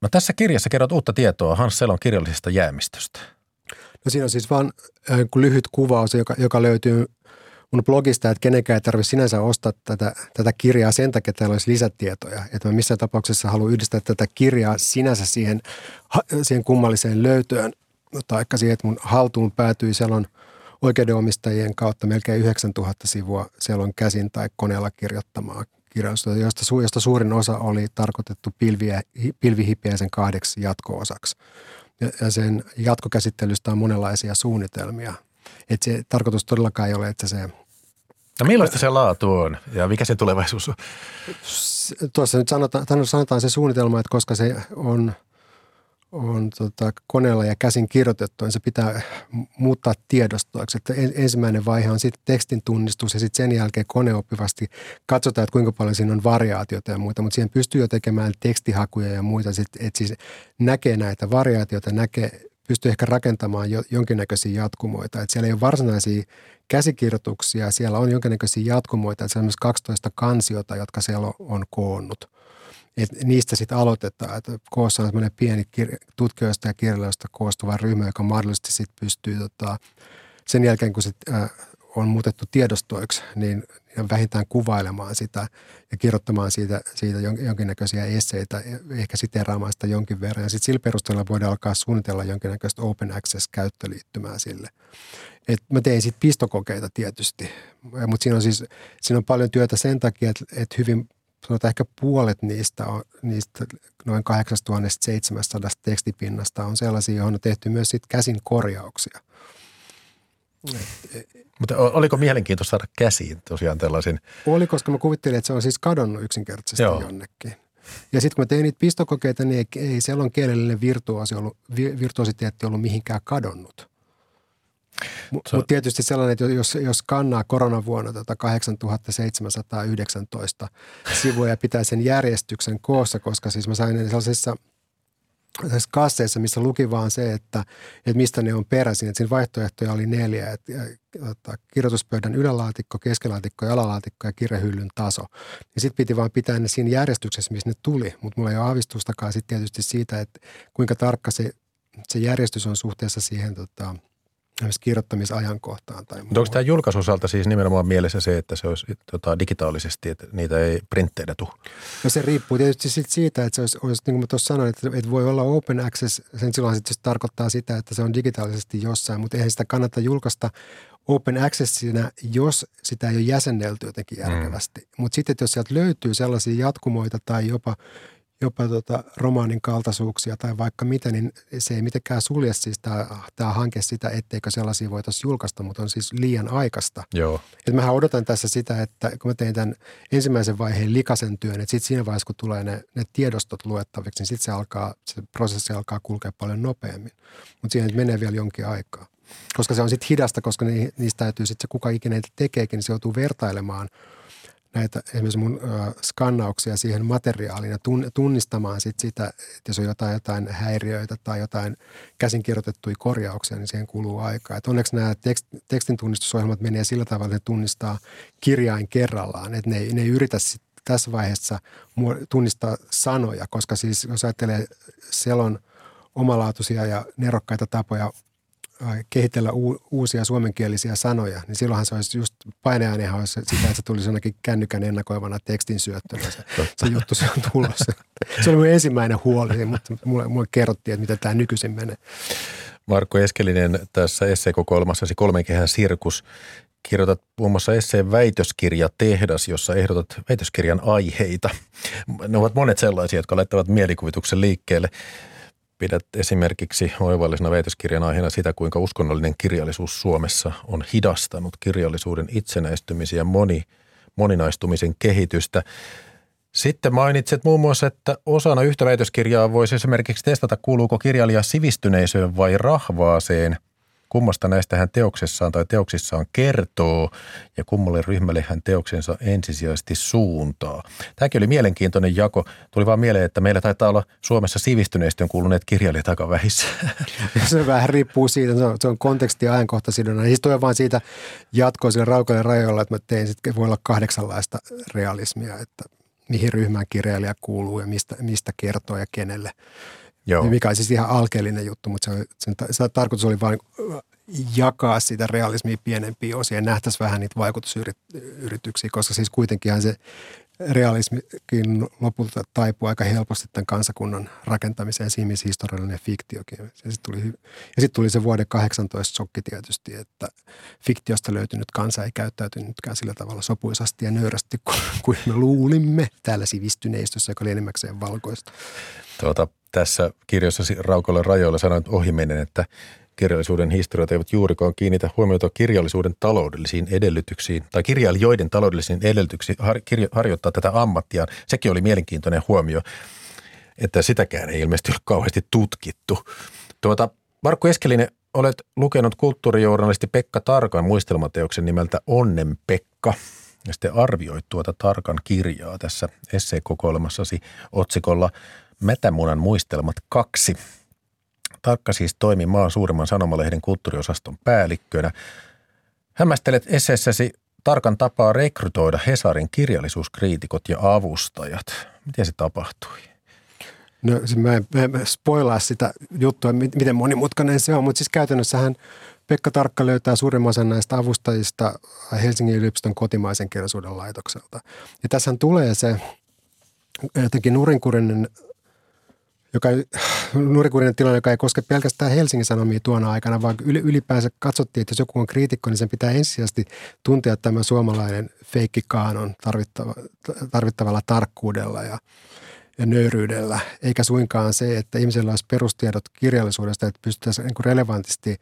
No tässä kirjassa kerrot uutta tietoa Hans Selon kirjallisesta jäämistöstä. No siinä on siis vain äh, lyhyt kuvaus, joka, joka löytyy mun blogista, että kenenkään ei tarvitse sinänsä ostaa tätä, tätä kirjaa sen takia, että täällä olisi lisätietoja. Että mä missään tapauksessa haluan yhdistää tätä kirjaa sinänsä siihen, siihen kummalliseen löytöön, tai siihen, että mun haltuun päätyi selon oikeudenomistajien kautta melkein 9000 sivua selon käsin tai koneella kirjoittamaa kirjausta, josta, josta suurin osa oli tarkoitettu pilviä, pilvihipiäisen kahdeksi jatko-osaksi. Ja, ja sen jatkokäsittelystä on monenlaisia suunnitelmia – että se tarkoitus todellakaan ei ole, että se No millaista se laatu on ja mikä se tulevaisuus on? Tuossa nyt sanotaan, sanotaan se suunnitelma, että koska se on, on tota, koneella ja käsin kirjoitettu, niin se pitää muuttaa tiedostoiksi. Että ensimmäinen vaihe on sitten tekstin tunnistus ja sitten sen jälkeen koneoppivasti katsotaan, että kuinka paljon siinä on variaatiota ja muita, mutta siihen pystyy jo tekemään tekstihakuja ja muita, että siis näkee näitä variaatioita, näkee pystyy ehkä rakentamaan jo, jonkinnäköisiä jatkumoita. Että siellä ei ole varsinaisia käsikirjoituksia, siellä on jonkinnäköisiä jatkumoita, että myös 12 kansiota, jotka siellä on, on koonnut. Et niistä sitten aloitetaan, että koossa on semmoinen pieni kir- tutkijoista ja kirjailijoista koostuva ryhmä, joka mahdollisesti sitten pystyy tota, sen jälkeen, kun se äh, on muutettu tiedostoiksi, niin vähintään kuvailemaan sitä ja kirjoittamaan siitä, siitä jonkinnäköisiä esseitä, ehkä siteeraamaan sitä jonkin verran. Ja sitten sillä perusteella voidaan alkaa suunnitella jonkinnäköistä open access-käyttöliittymää sille. Et mä tein sitten pistokokeita tietysti, mutta siinä on siis siinä on paljon työtä sen takia, että, että hyvin sanotaan ehkä puolet niistä, on, niistä noin 8700 tekstipinnasta on sellaisia, joihin on tehty myös sit käsin korjauksia. Mutta oliko mielenkiintoista saada käsiin tosiaan tällaisen? Oli, koska mä kuvittelin, että se on siis kadonnut yksinkertaisesti Joo. jonnekin. Ja sitten kun mä tein niitä pistokokeita, niin ei, ei selon kielellinen virtuosi ollut, virtuositeetti ollut mihinkään kadonnut. Mutta mut tietysti sellainen, että jos, jos kannaa koronavuonna tota 8719 sivuja ja pitää sen järjestyksen koossa, koska siis mä sain ne sellaisissa – tässä kasseissa, missä luki vaan se, että, että mistä ne on peräisin. Että siinä vaihtoehtoja oli neljä. Että, että kirjoituspöydän ylälaatikko, keskilaatikko alalaatikko ja kirjahyllyn taso. Ja sitten piti vaan pitää ne siinä järjestyksessä, missä ne tuli. Mutta mulla ei ole aavistustakaan sitten tietysti siitä, että kuinka tarkka se, se järjestys on suhteessa siihen tota, – kirjoittamisajankohtaan. Tai Mutta onko tämä julkaisuosalta siis nimenomaan mielessä se, että se olisi tota, digitaalisesti, että niitä ei printteitä tule? No se riippuu tietysti siitä, että se olisi, olisi niin kuin mä tuossa sanoin, että, että voi olla open access, sen silloin se tarkoittaa sitä, että se on digitaalisesti jossain, mutta eihän sitä kannata julkaista open accessina, jos sitä ei ole jäsennelty jotenkin järkevästi. Mm. Mutta sitten, että jos sieltä löytyy sellaisia jatkumoita tai jopa jopa tota romaanin kaltaisuuksia tai vaikka mitä, niin se ei mitenkään sulje siis tämä, tämä hanke sitä, etteikö sellaisia voitaisiin julkaista, mutta on siis liian aikaista. Joo. Et mähän odotan tässä sitä, että kun mä tein tämän ensimmäisen vaiheen likasen työn, että sitten siinä vaiheessa, kun tulee ne, ne tiedostot luettaviksi, niin sitten se, alkaa, se prosessi alkaa kulkea paljon nopeammin. Mutta siihen menee vielä jonkin aikaa. Koska se on sitten hidasta, koska niistä täytyy sitten se, kuka ikinä tekeekin, niin se joutuu vertailemaan – näitä esimerkiksi mun ö, skannauksia siihen materiaaliin ja tunnistamaan sit sitä, että jos on jotain, jotain häiriöitä tai jotain käsinkirjoitettuja korjauksia, niin siihen kuluu aikaa. Et onneksi nämä tekst, tekstin tunnistusohjelmat menee sillä tavalla, että ne tunnistaa kirjain kerrallaan, että ne, ne ei yritä sit tässä vaiheessa tunnistaa sanoja, koska siis jos ajattelee selon omalaatuisia ja nerokkaita tapoja kehitellä uusia suomenkielisiä sanoja, niin silloinhan se olisi just paineenäänihan olisi sitä, että se tulisi jonnekin kännykän ennakoivana tekstin syöttönä. Se, se juttu se on tulossa. Se oli mun ensimmäinen huoli, mutta mulle, mulle kerrottiin, että miten tämä nykyisin menee. Markku Eskelinen tässä esseekokoelmassasi kolmen kehän sirkus kirjoitat muun muassa esseen väitöskirja Tehdas, jossa ehdotat väitöskirjan aiheita. Ne ovat monet sellaisia, jotka laittavat mielikuvituksen liikkeelle. Pidät esimerkiksi oivallisena väitöskirjan aiheena sitä, kuinka uskonnollinen kirjallisuus Suomessa on hidastanut kirjallisuuden itsenäistymisen ja moni, moninaistumisen kehitystä. Sitten mainitset muun muassa, että osana yhtä väitöskirjaa voisi esimerkiksi testata, kuuluuko kirjailija sivistyneisöön vai rahvaaseen – Kummasta näistä hän teoksessaan tai teoksissaan kertoo ja kummalle ryhmälle hän teoksensa ensisijaisesti suuntaa. Tämäkin oli mielenkiintoinen jako. Tuli vaan mieleen, että meillä taitaa olla Suomessa sivistyneistön kuuluneet kirjailijat aika vähissä. Se vähän riippuu siitä, se on, se on konteksti ja ajankohtaisidona. Siis toi vaan siitä jatkoa sille raukoille rajoilla, että mä tein sitten, voi olla kahdeksanlaista realismia, että mihin ryhmään kirjailija kuuluu ja mistä, mistä kertoo ja kenelle. Joo. mikä on siis ihan alkeellinen juttu, mutta se, sen, se tarkoitus oli vain jakaa sitä realismia pienempiin osiin ja nähtäisiin vähän niitä vaikutusyrityksiä, koska siis kuitenkin se realismikin lopulta taipuu aika helposti tämän kansakunnan rakentamiseen, siinä missä historiallinen fiktiokin. Ja sitten tuli, ja sit tuli se vuoden 18 shokki tietysti, että fiktiosta löytynyt kansa ei käyttäytynytkään sillä tavalla sopuisasti ja nöyrästi kuin, kuin me luulimme täällä sivistyneistössä, joka oli enimmäkseen valkoista. Tuota, tässä kirjassa Raukolle rajoilla sanoit ohimenen, että kirjallisuuden historiat eivät juurikaan kiinnitä huomiota kirjallisuuden taloudellisiin edellytyksiin tai kirjailijoiden taloudellisiin edellytyksiin har, kirjo, harjoittaa tätä ammattia. Sekin oli mielenkiintoinen huomio, että sitäkään ei ilmeisesti ole kauheasti tutkittu. Tuota, Markku Eskelinen, olet lukenut kulttuurijournalisti Pekka Tarkan muistelmateoksen nimeltä Onnen Pekka ja sitten arvioit tuota Tarkan kirjaa tässä esseekokoelmassasi otsikolla Mätämunan muistelmat kaksi. Tarkka siis toimi maan suurimman sanomalehden kulttuuriosaston päällikkönä. Hämmästelet esseessäsi Tarkan tapaa rekrytoida Hesarin kirjallisuuskriitikot ja avustajat. Miten se tapahtui? No mä en, mä en spoilaa sitä juttua, miten monimutkainen se on, mutta siis käytännössähän Pekka Tarkka löytää suurimman osan näistä avustajista Helsingin yliopiston kotimaisen kirjallisuuden laitokselta. Ja tässä tulee se jotenkin nurinkurinen joka, nurinkurinen tilanne, joka ei koske pelkästään Helsingin Sanomia tuona aikana, vaan ylipäänsä katsottiin, että jos joku on kriitikko, niin sen pitää ensisijaisesti tuntea tämä suomalainen feikkikaanon tarvittava, tarvittavalla tarkkuudella ja, ja nöyryydellä, eikä suinkaan se, että ihmisellä olisi perustiedot kirjallisuudesta, että pystyttäisiin niin relevantisti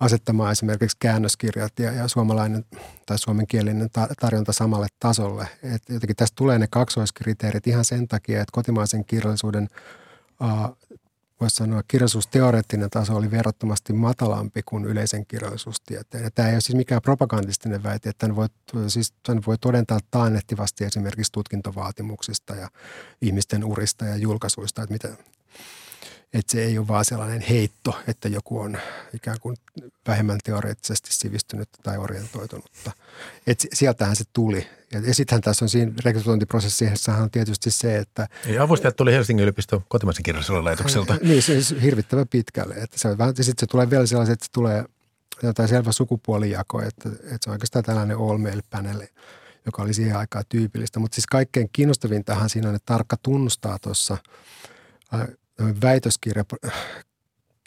asettamaan esimerkiksi käännöskirjat ja, ja suomalainen tai suomenkielinen tarjonta samalle tasolle. Et jotenkin tästä tulee ne kaksoiskriteerit ihan sen takia, että kotimaisen kirjallisuuden voisi sanoa, kirjallisuusteoreettinen taso oli verrattomasti matalampi kuin yleisen kirjallisuustieteen. Ja tämä ei ole siis mikään propagandistinen väite, että tämän voi, siis tämän voi todentaa taannehtivasti esimerkiksi tutkintovaatimuksista ja ihmisten urista ja julkaisuista, että mitä, että se ei ole vaan sellainen heitto, että joku on ikään kuin vähemmän teoreettisesti sivistynyt tai orientoitunutta. Et sieltähän se tuli. Ja sittenhän tässä on siinä rekrytointiprosessissa on tietysti se, että... Ja avustajat tuli Helsingin yliopiston kotimaisen kirjallisuuden laitokselta. Niin, se on hirvittävän pitkälle. Että se vähän, sitten se tulee vielä sellaiset, että se tulee jotain selvä sukupuolijako, että, että se on oikeastaan tällainen all male panel, joka oli siihen aikaan tyypillistä. Mutta siis kaikkein kiinnostavintahan siinä on, että tarkka tunnustaa tuossa väitöskirja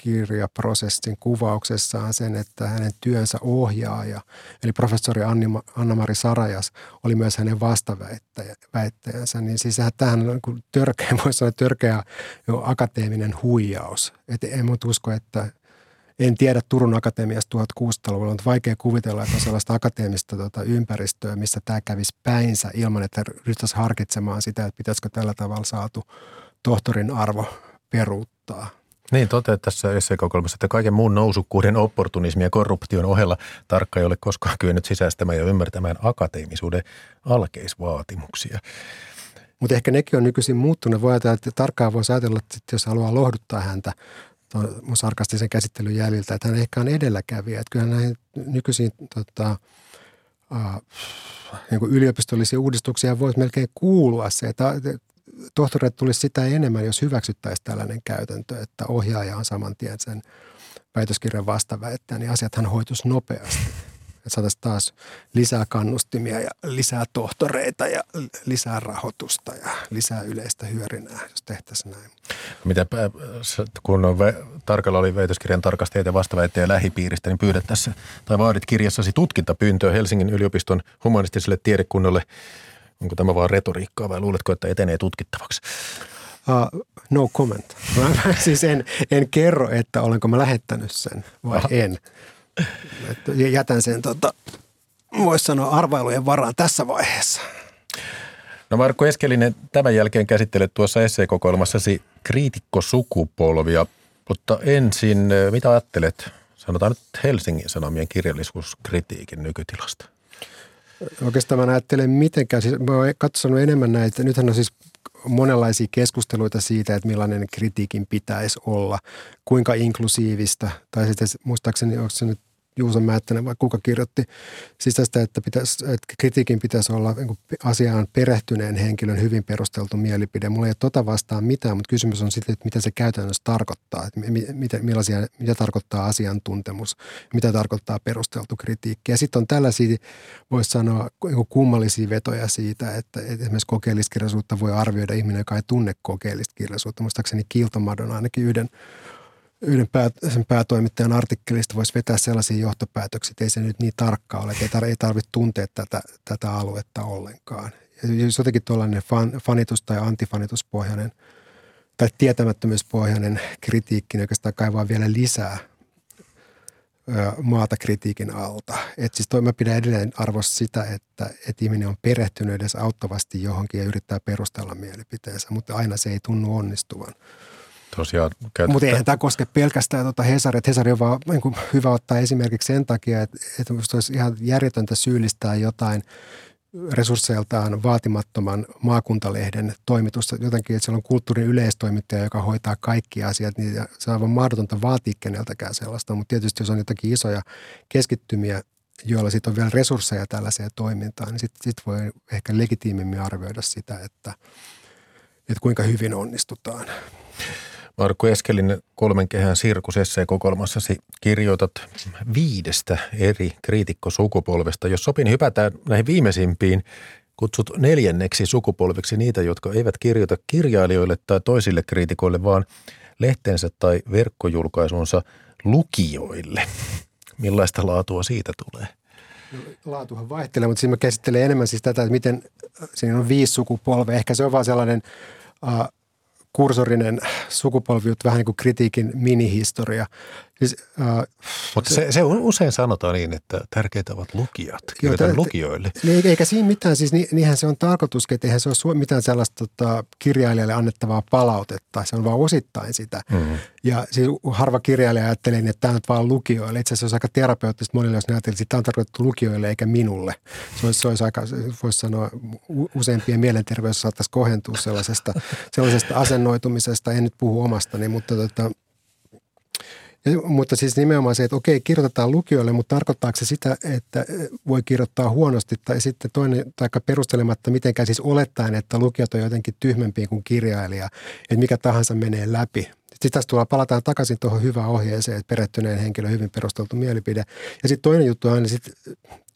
kirjaprosessin kuvauksessaan sen, että hänen työnsä ohjaaja, eli professori Anna-Mari Sarajas, oli myös hänen vastaväittäjänsä. Niin siis tähän on niin törkeä, voisi sanoa törkeä jo akateeminen huijaus. Et en muuta usko, että en tiedä Turun Akatemiasta 1600-luvulla, mutta vaikea kuvitella, että on sellaista akateemista tota, ympäristöä, missä tämä kävisi päinsä ilman, että ryhtäisi harkitsemaan sitä, että pitäisikö tällä tavalla saatu tohtorin arvo peruuttaa. Niin, toteat tässä esseekokoelmassa, että kaiken muun nousukkuuden, opportunismin ja korruption ohella tarkka ei ole koskaan kyennyt sisäistämään ja ymmärtämään akateemisuuden alkeisvaatimuksia. Mutta ehkä nekin on nykyisin muuttunut. Voi ajatella, että tarkkaan voisi ajatella, että jos haluaa lohduttaa häntä mun sarkastisen käsittelyn jäljiltä, että hän ehkä on edelläkävijä. Että kyllähän näihin nykyisiin tota, äh, niin yliopistollisia uudistuksia voisi melkein kuulua se, että tohtoreille tulisi sitä enemmän, jos hyväksyttäisiin tällainen käytäntö, että ohjaaja on saman tien sen väitöskirjan vastaväittäjä, niin asiathan hoituisi nopeasti. Että saataisiin taas lisää kannustimia ja lisää tohtoreita ja lisää rahoitusta ja lisää yleistä hyörinää, jos tehtäisiin näin. Mitä kun on tarkalla oli väitöskirjan tarkastajat ja vastaväittäjä lähipiiristä, niin pyydät tässä tai vaadit kirjassasi tutkintapyyntöä Helsingin yliopiston humanistiselle tiedekunnalle – Onko tämä vaan retoriikkaa vai luuletko, että etenee tutkittavaksi? Uh, no comment. Mä, siis en, en kerro, että olenko mä lähettänyt sen vai Aha. en. Että jätän sen, tota, voisi sanoa, arvailujen varaan tässä vaiheessa. No Markku Eskelinen, tämän jälkeen käsittelet tuossa esseekokoelmassasi kriitikkosukupolvia, mutta ensin, mitä ajattelet, sanotaan nyt Helsingin Sanomien kirjallisuuskritiikin nykytilasta? Oikeastaan mä ajattelen mitenkään. Siis mä oon katsonut enemmän näitä. Nythän on siis monenlaisia keskusteluita siitä, että millainen kritiikin pitäisi olla, kuinka inklusiivista, tai sitten muistaakseni, onko se nyt Juuson Määttänen vai kuka kirjoitti tästä, että, pitäisi, että kritiikin pitäisi olla niin asiaan perehtyneen henkilön hyvin perusteltu mielipide. Mulla ei ole tota vastaan mitään, mutta kysymys on sitten, että mitä se käytännössä tarkoittaa, että mitä, millaisia, mitä tarkoittaa asiantuntemus, mitä tarkoittaa perusteltu kritiikki. Ja sitten on tällaisia, voisi sanoa, niin kummallisia vetoja siitä, että esimerkiksi kokeellista kirjallisuutta voi arvioida ihminen, joka ei tunne kokeellista kirjallisuutta. Muistaakseni Kiltomadon ainakin yhden yhden pää, sen päätoimittajan artikkelista voisi vetää sellaisia johtopäätöksiä, että ei se nyt niin tarkkaa ole, että ei tarvitse tuntea tätä, tätä aluetta ollenkaan. Ja jos jotenkin tuollainen fan, fanitus- tai antifanituspohjainen tai tietämättömyyspohjainen kritiikki niin oikeastaan kaivaa vielä lisää maata kritiikin alta. Et siis toi mä pidän edelleen arvossa sitä, että, että ihminen on perehtynyt edes auttavasti johonkin ja yrittää perustella mielipiteensä, mutta aina se ei tunnu onnistuvan. Tosiaan Mutta eihän tämä koske pelkästään tuota Hesari. Hesari on vaan niin hyvä ottaa esimerkiksi sen takia, että, että olisi ihan järjetöntä syyllistää jotain resursseiltaan vaatimattoman maakuntalehden toimitusta jotenkin, että siellä on kulttuurin yleistoimittaja, joka hoitaa kaikki asiat, niin se on aivan mahdotonta vaatia keneltäkään sellaista, mutta tietysti jos on jotakin isoja keskittymiä, joilla sitten on vielä resursseja tällaiseen toimintaan, niin sitten sit voi ehkä legitiimimmin arvioida sitä, että, että kuinka hyvin onnistutaan. Markku Eskelin kolmen kehän sirkusesseen-kokoelmassasi kirjoitat viidestä eri kriitikkosukupolvesta. Jos sopin, niin hypätään näihin viimeisimpiin. Kutsut neljänneksi sukupolveksi niitä, jotka eivät kirjoita kirjailijoille tai toisille kriitikoille, vaan lehtensä tai verkkojulkaisunsa lukijoille. Millaista laatua siitä tulee? Laatuhan vaihtelee, mutta siinä mä käsittelen enemmän siis tätä, että miten siinä on viisi sukupolvea. Ehkä se on vaan sellainen uh, kursorinen sukupolvi, vähän niin kuin kritiikin minihistoria. Siis, äh, Mutta se, se usein sanotaan niin, että tärkeitä ovat lukijat, kirjoitan lukijoille. Niin, eikä siinä mitään, siis ni, niinhän se on tarkoitus, että eihän se ole mitään sellaista tota, kirjailijalle annettavaa palautetta, se on vaan osittain sitä. Mm-hmm. Ja siis harva kirjailija ajattelee, että tämä on vaan lukijoille. Itse asiassa se olisi aika terapeuttista monille, jos ne ajattelee, että tämä on tarkoitettu lukijoille eikä minulle. Se olisi, se olisi aika, voisi sanoa, useampien mielenterveys saattaisi kohentua sellaisesta, sellaisesta asennoitumisesta. En nyt puhu omastani, mutta tota, mutta siis nimenomaan se, että okei, kirjoitetaan lukijoille, mutta tarkoittaako se sitä, että voi kirjoittaa huonosti tai sitten toinen, tai perustelematta mitenkään siis olettaen, että lukijat on jotenkin tyhmempiä kuin kirjailija, että mikä tahansa menee läpi. Sitten tässä tullaan, palataan takaisin tuohon hyvään ohjeeseen, että perehtyneen henkilön hyvin perusteltu mielipide. Ja sitten toinen juttu on, sit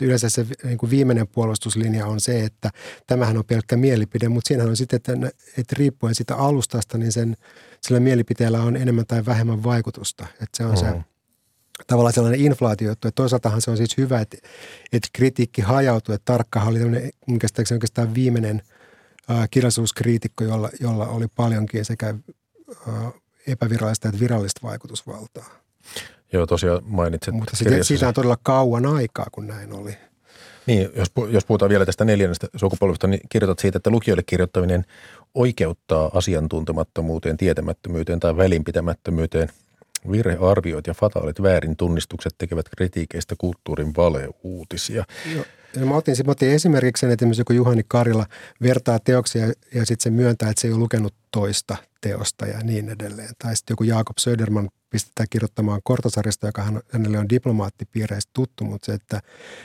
yleensä se niin kuin viimeinen puolustuslinja on se, että tämähän on pelkkä mielipide, mutta siinähän on sitten, että, että riippuen siitä alustasta, niin sen, sillä mielipiteellä on enemmän tai vähemmän vaikutusta. Että se on mm-hmm. se tavallaan sellainen inflaatio, että toisaaltahan se on siis hyvä, että, että kritiikki hajautuu, että tarkkahan oli tämmöinen, oikeastaan viimeinen äh, kirjallisuuskriitikko, jolla, jolla oli paljonkin sekä äh, epävirallista että virallista vaikutusvaltaa. Joo, tosiaan mainitsit. Mutta siitä, siitä on todella kauan aikaa, kun näin oli. Niin, jos, jos puhutaan vielä tästä neljännestä sukupolvesta, niin kirjoitat siitä, että lukijoille kirjoittaminen oikeuttaa asiantuntemattomuuteen, tietämättömyyteen tai välinpitämättömyyteen. Virhearvioit ja fataalit väärin tunnistukset tekevät kritiikeistä kulttuurin valeuutisia. Joo. Ja mä otin, mä otin esimerkiksi sen, että joku Juhani Karila vertaa teoksia ja sitten se myöntää, että se ei ole lukenut toista teosta ja niin edelleen. Tai sitten joku Jaakob Söderman pistetään kirjoittamaan Kortasarista, joka hänelle on diplomaattipiireistä tuttu, mutta se, että,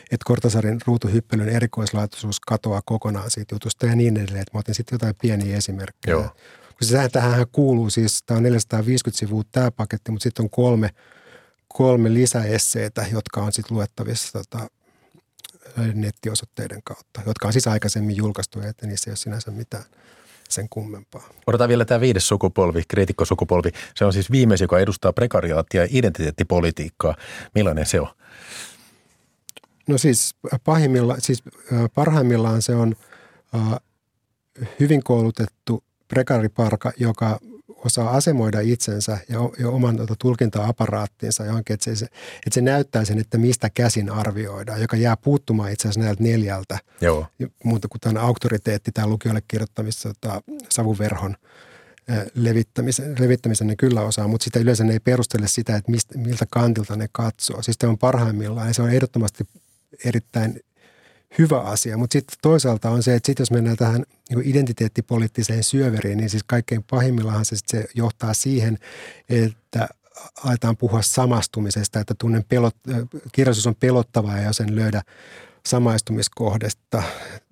että Kortasarin ruutuhyppelyn erikoislaatuisuus katoaa kokonaan siitä jutusta ja niin edelleen. Että mä otin sitten jotain pieniä esimerkkejä. Joo. Tähän kuuluu siis, tämä on 450 sivua tämä paketti, mutta sitten on kolme, kolme lisäesseitä, jotka on sitten luettavissa tota, nettiosoitteiden kautta, jotka on siis aikaisemmin julkaistu, että niissä ei ole sinänsä mitään sen kummempaa. Odotetaan vielä tämä viides sukupolvi, kriitikkosukupolvi. Se on siis viimeis, joka edustaa prekariaattia ja identiteettipolitiikkaa. Millainen se on? No siis, pahimmilla, siis parhaimmillaan se on hyvin koulutettu prekariparka, joka osaa asemoida itsensä ja, ja oman tuota, tulkinta-aparaattinsa johonkin, että se, että se näyttää sen, että mistä käsin arvioidaan, joka jää puuttumaan itse asiassa näiltä neljältä. Joo. Muuta kuin tämän auktoriteetti tai lukijoille kirjoittamissa tota, savuverhon levittämisen, levittämisen ne kyllä osaa, mutta sitä yleensä ne ei perustele sitä, että mistä, miltä kantilta ne katsoo. Siis se on parhaimmillaan ja se on ehdottomasti erittäin hyvä asia. Mutta sitten toisaalta on se, että sit jos mennään tähän niin identiteettipoliittiseen syöveriin, niin siis kaikkein pahimmillaan se, sit se johtaa siihen, että aletaan puhua samastumisesta, että tunnen pelot, kirjallisuus on pelottavaa ja jos en löydä samaistumiskohdesta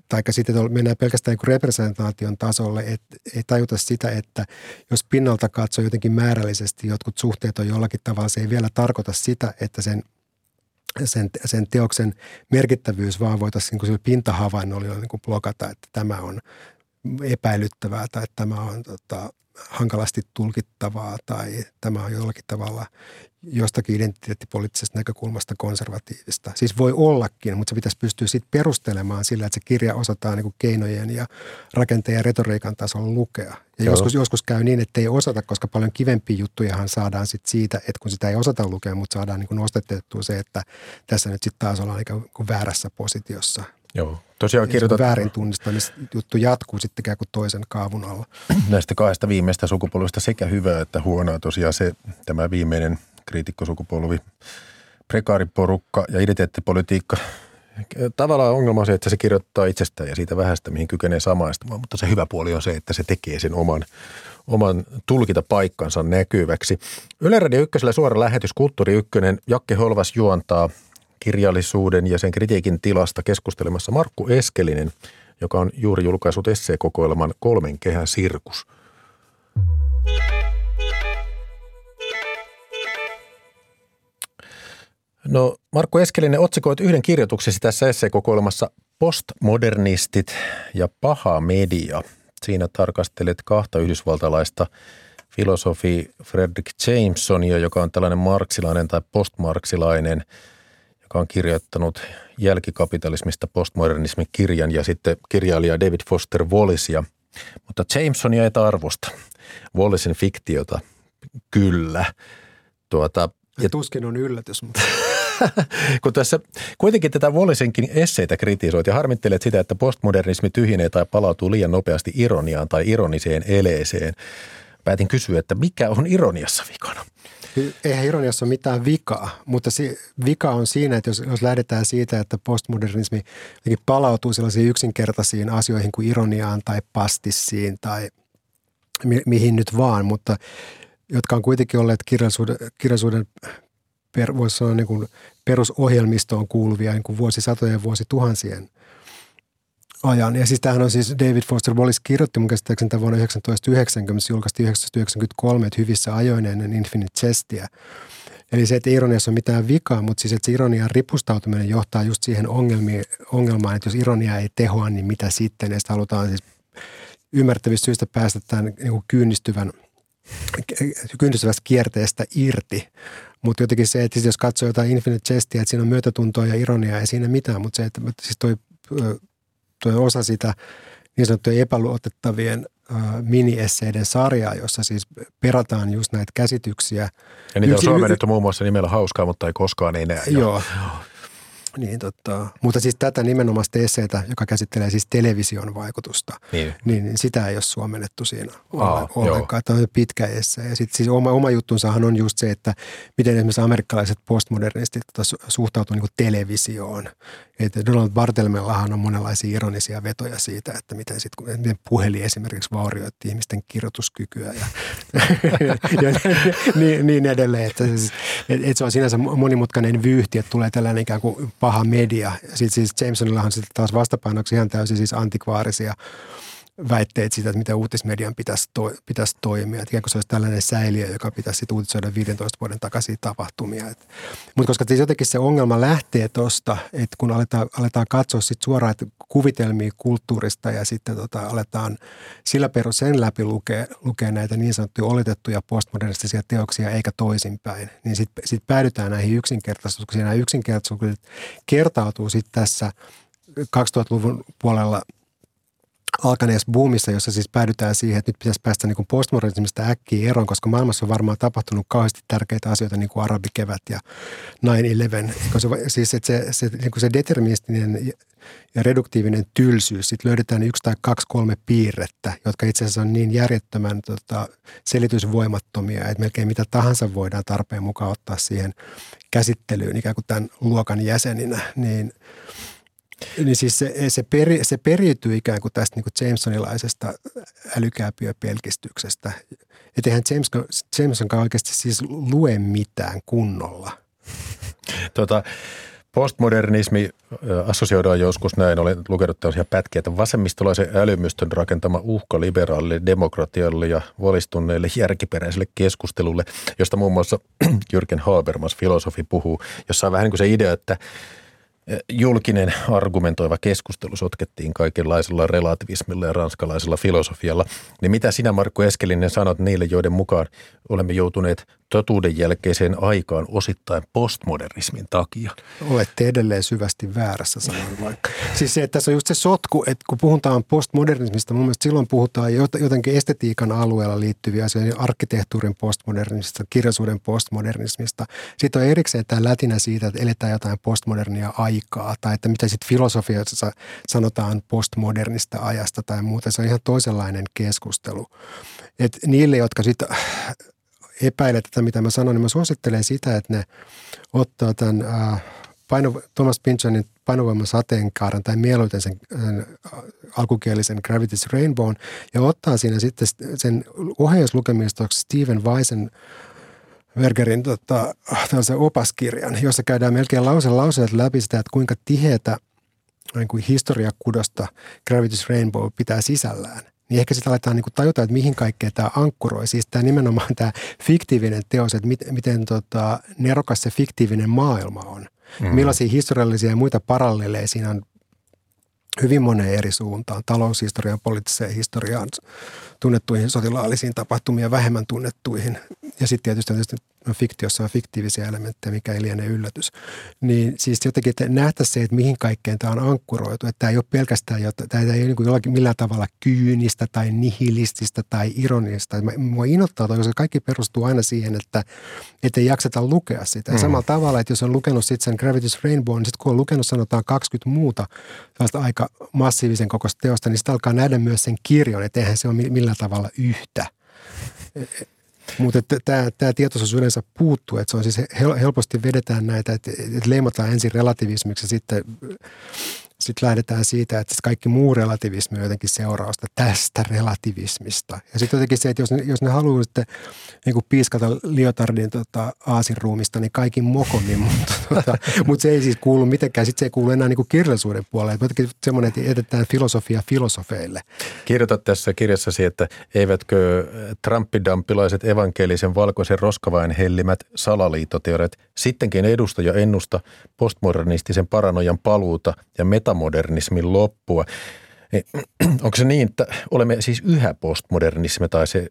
tai sitten mennään pelkästään niin representaation tasolle, että ei tajuta sitä, että jos pinnalta katsoo jotenkin määrällisesti jotkut suhteet on jollakin tavalla, se ei vielä tarkoita sitä, että sen sen, sen teoksen merkittävyys vaan voitaisiin niin pintahavainnolla niin blokata, että tämä on epäilyttävää tai tämä on tota, hankalasti tulkittavaa tai tämä on jollakin tavalla jostakin identiteettipoliittisesta näkökulmasta konservatiivista. Siis voi ollakin, mutta se pitäisi pystyä sitten perustelemaan sillä, että se kirja osataan niin keinojen ja rakenteen ja retoriikan tasolla lukea. Ja joskus, joskus käy niin, että ei osata, koska paljon kivempiä juttujahan saadaan sit siitä, että kun sitä ei osata lukea, mutta saadaan niin nostettua se, että tässä nyt sitten taas ollaan ikään kuin väärässä positiossa. Joo, tosiaan kirjoitat... Väärin juttu jatkuu sitten ikään kuin toisen kaavun alla. Näistä kahdesta viimeistä sukupolvista sekä hyvää että huonoa. Tosiaan se, tämä viimeinen kriitikkosukupolvi, prekaariporukka ja identiteettipolitiikka. Tavallaan ongelma on se, että se kirjoittaa itsestään ja siitä vähästä, mihin kykenee samaistumaan, mutta se hyvä puoli on se, että se tekee sen oman, oman tulkita paikkansa näkyväksi. Yle Radio Ykkösellä suora lähetys Kulttuuri Ykkönen. Jakke Holvas juontaa kirjallisuuden ja sen kritiikin tilasta keskustelemassa Markku Eskelinen, joka on juuri julkaissut esseekokoelman Kolmen kehän sirkus. No Markku Eskelinen, otsikoit yhden kirjoituksesi tässä esseekokoelmassa Postmodernistit ja paha media. Siinä tarkastelet kahta yhdysvaltalaista filosofi Frederick Jamesonia, joka on tällainen marksilainen tai postmarksilainen – joka on kirjoittanut jälkikapitalismista postmodernismin kirjan ja sitten kirjailija David Foster Wallisia. Mutta Jamesonia et arvosta. Wallisin fiktiota kyllä. Tuota, ja tuskin on yllätys, mutta... kun tässä kuitenkin tätä Wallisenkin esseitä kritisoit ja harmittelet sitä, että postmodernismi tyhjenee tai palautuu liian nopeasti ironiaan tai ironiseen eleeseen. Päätin kysyä, että mikä on ironiassa vikana? Eihän ironiassa ole mitään vikaa, mutta se vika on siinä, että jos, jos lähdetään siitä, että postmodernismi palautuu sellaisiin yksinkertaisiin asioihin kuin ironiaan tai pastissiin tai mi, mihin nyt vaan, mutta jotka on kuitenkin olleet kirjallisuuden, kirjallisuuden per, voisi sanoa niin kuin perusohjelmistoon kuuluvia niin kuin vuosisatojen ja vuosituhansien ajan. Ja siis tämähän on siis David Foster Wallace kirjoitti mun käsittääkseni tämän vuonna 1990, se julkaistiin 1993, että hyvissä ajoin ennen Infinite Chestia. Eli se, että ironiassa on mitään vikaa, mutta siis että se ironian ripustautuminen johtaa just siihen ongelmaan, että jos ironia ei tehoa, niin mitä sitten? Ja sitä halutaan siis ymmärtävistä syistä päästä tämän niin kyynistyvän, kyynistyvästä kierteestä irti. Mutta jotenkin se, että siis jos katsoo jotain Infinite Chestia, että siinä on myötätuntoa ja ironiaa, ei siinä mitään, mutta se, että siis toi tuo osa sitä niin sanottujen epäluotettavien miniesseiden sarjaa, jossa siis perataan just näitä käsityksiä. Ja niitä Yksi, on suomennettu muun muassa nimellä hauskaa, mutta ei koskaan enää. Joo. joo. Niin, tota, mutta siis tätä nimenomaan esseitä, joka käsittelee siis television vaikutusta, niin, niin, niin sitä ei ole suomennettu siinä Aa, ollenkaan. Tämä on pitkä esse. Ja sitten siis oma, oma juttunsahan on just se, että miten esimerkiksi amerikkalaiset postmodernistit tota, suhtautuu niin televisioon. Että Donald Bartelmellahan on monenlaisia ironisia vetoja siitä, että miten, sit, miten puhelin esimerkiksi vaurioitti ihmisten kirjoituskykyä ja, ja, ja niin, niin edelleen. Että, siis, että se on sinänsä monimutkainen vyyhti, että tulee tällainen ikään kuin paha media. Sitten siis Jamesonillahan sitten taas vastapainoksi ihan täysin siis antikvaarisia väitteet siitä, että miten uutismedian pitäisi, to, pitäisi toimia. Että ikään kuin se olisi tällainen säiliö, joka pitäisi sitten uutisoida 15 vuoden takaisin tapahtumia. Mutta koska siis jotenkin se ongelma lähtee tuosta, että kun aletaan, aletaan katsoa sit suoraan kuvitelmia kulttuurista ja sitten tota, aletaan sillä perus sen läpi lukea, lukea näitä niin sanottuja oletettuja postmodernistisia teoksia eikä toisinpäin, niin sitten sit päädytään näihin yksinkertaisuuksiin. Nämä yksinkertaisuudet kertautuu sitten tässä 2000-luvun puolella – alkaneessa boomissa, jossa siis päädytään siihen, että nyt pitäisi päästä niin postmodernismista äkkiä eroon, koska maailmassa on varmaan tapahtunut kauheasti tärkeitä asioita, niin kuin arabikevät ja 9-11. Se, siis että se, se, niin kuin se deterministinen ja reduktiivinen tylsyys, sitten löydetään yksi tai kaksi, kolme piirrettä, jotka itse asiassa on niin järjettömän tota, selitysvoimattomia, että melkein mitä tahansa voidaan tarpeen mukaan ottaa siihen käsittelyyn ikään kuin tämän luokan jäseninä, niin – niin siis se, se, peri, se periytyy ikään kuin tästä niin kuin Jamesonilaisesta älykääpiöpelkistyksestä. Että eihän James, Jamesonkaan oikeasti siis lue mitään kunnolla. Tota, postmodernismi assosioidaan joskus näin, olen lukenut tällaisia pätkiä, että vasemmistolaisen älymystön rakentama uhka liberaalille demokratialle ja valistuneelle järkiperäiselle keskustelulle, josta muun muassa Jürgen Habermas, filosofi, puhuu, jossa on vähän niin kuin se idea, että julkinen argumentoiva keskustelu sotkettiin kaikenlaisella relativismilla ja ranskalaisella filosofialla. Niin mitä sinä Markku Eskelinen sanot niille, joiden mukaan olemme joutuneet totuuden jälkeiseen aikaan osittain postmodernismin takia? Olette edelleen syvästi väärässä sanoin vaikka. Siis se, että tässä on just se sotku, että kun puhutaan postmodernismista, mun mielestä silloin puhutaan jotenkin estetiikan alueella liittyviä asioita, arkkitehtuurin postmodernismista, kirjallisuuden postmodernismista. Sitten on erikseen tämä lätinä siitä, että eletään jotain postmodernia aikaa tai että mitä sitten filosofiassa sanotaan postmodernista ajasta tai muuta. Se on ihan toisenlainen keskustelu. Et niille, jotka sitten epäilee tätä, mitä mä sanon, niin mä suosittelen sitä, että ne ottaa tämän äh, paino, Thomas Pynchonin painovoiman sateenkaaren tai mieluiten sen, sen alkukielisen Gravity's Rainbow ja ottaa siinä sitten sen ohjauslukemistoksi Steven Weisen Bergerin tota, opaskirjan, jossa käydään melkein lause lauseet läpi sitä, että kuinka tiheätä niin kuin historiakudosta Gravity's Rainbow pitää sisällään niin ehkä sitten aletaan niin tajuta, että mihin kaikkea tämä ankkuroi. Siis tämä nimenomaan tämä fiktiivinen teos, että miten, miten tota, nerokas se fiktiivinen maailma on. Mm. Millaisia historiallisia ja muita paralleleja siinä on hyvin moneen eri suuntaan, taloushistoriaan, poliittiseen historiaan, tunnettuihin sotilaallisiin tapahtumiin ja vähemmän tunnettuihin. Ja sitten tietysti, tietysti fiktiossa on fiktiivisiä elementtejä, mikä ei liene yllätys. Niin siis jotenkin, että nähtäisiin se, että mihin kaikkeen tämä on ankkuroitu. Että tämä ei ole pelkästään, tämä ei ole niin kuin jollakin millään tavalla kyynistä tai nihilististä tai ironista. Mua inottaa, koska kaikki perustuu aina siihen, että, että ei jakseta lukea sitä. Mm. Samalla tavalla, että jos on lukenut sitten sen Gravity's Rainbow, niin sitten kun on lukenut sanotaan 20 muuta aika massiivisen kokoista teosta, niin sitten alkaa nähdä myös sen kirjon, että eihän se ole millään tavalla yhtä. Mutta tämä, tietoisuus yleensä puuttuu, että se on siis helposti vedetään näitä, että, että leimataan ensin relativismiksi ja sitten sitten lähdetään siitä, että kaikki muu relativismi on jotenkin seurausta tästä relativismista. Ja sitten jotenkin se, että jos ne, jos ne haluaa sitten niin kuin piiskata Liotardin tota, aasin ruumista, niin kaikin mokomin, mutta, tota, mutta se ei siis kuulu mitenkään, sitten se ei kuulu enää niin kuin kirjallisuuden puolelle. Jotenkin semmoinen, että jätetään filosofia filosofeille. Kirjoitat tässä kirjassasi, että eivätkö Trumpidampilaiset evankelisen valkoisen roskavain hellimät salaliittoteoriat sittenkin edusta ja ennusta postmodernistisen paranojan paluuta ja metamodernismin loppua. Niin, onko se niin, että olemme siis yhä postmodernismi tai se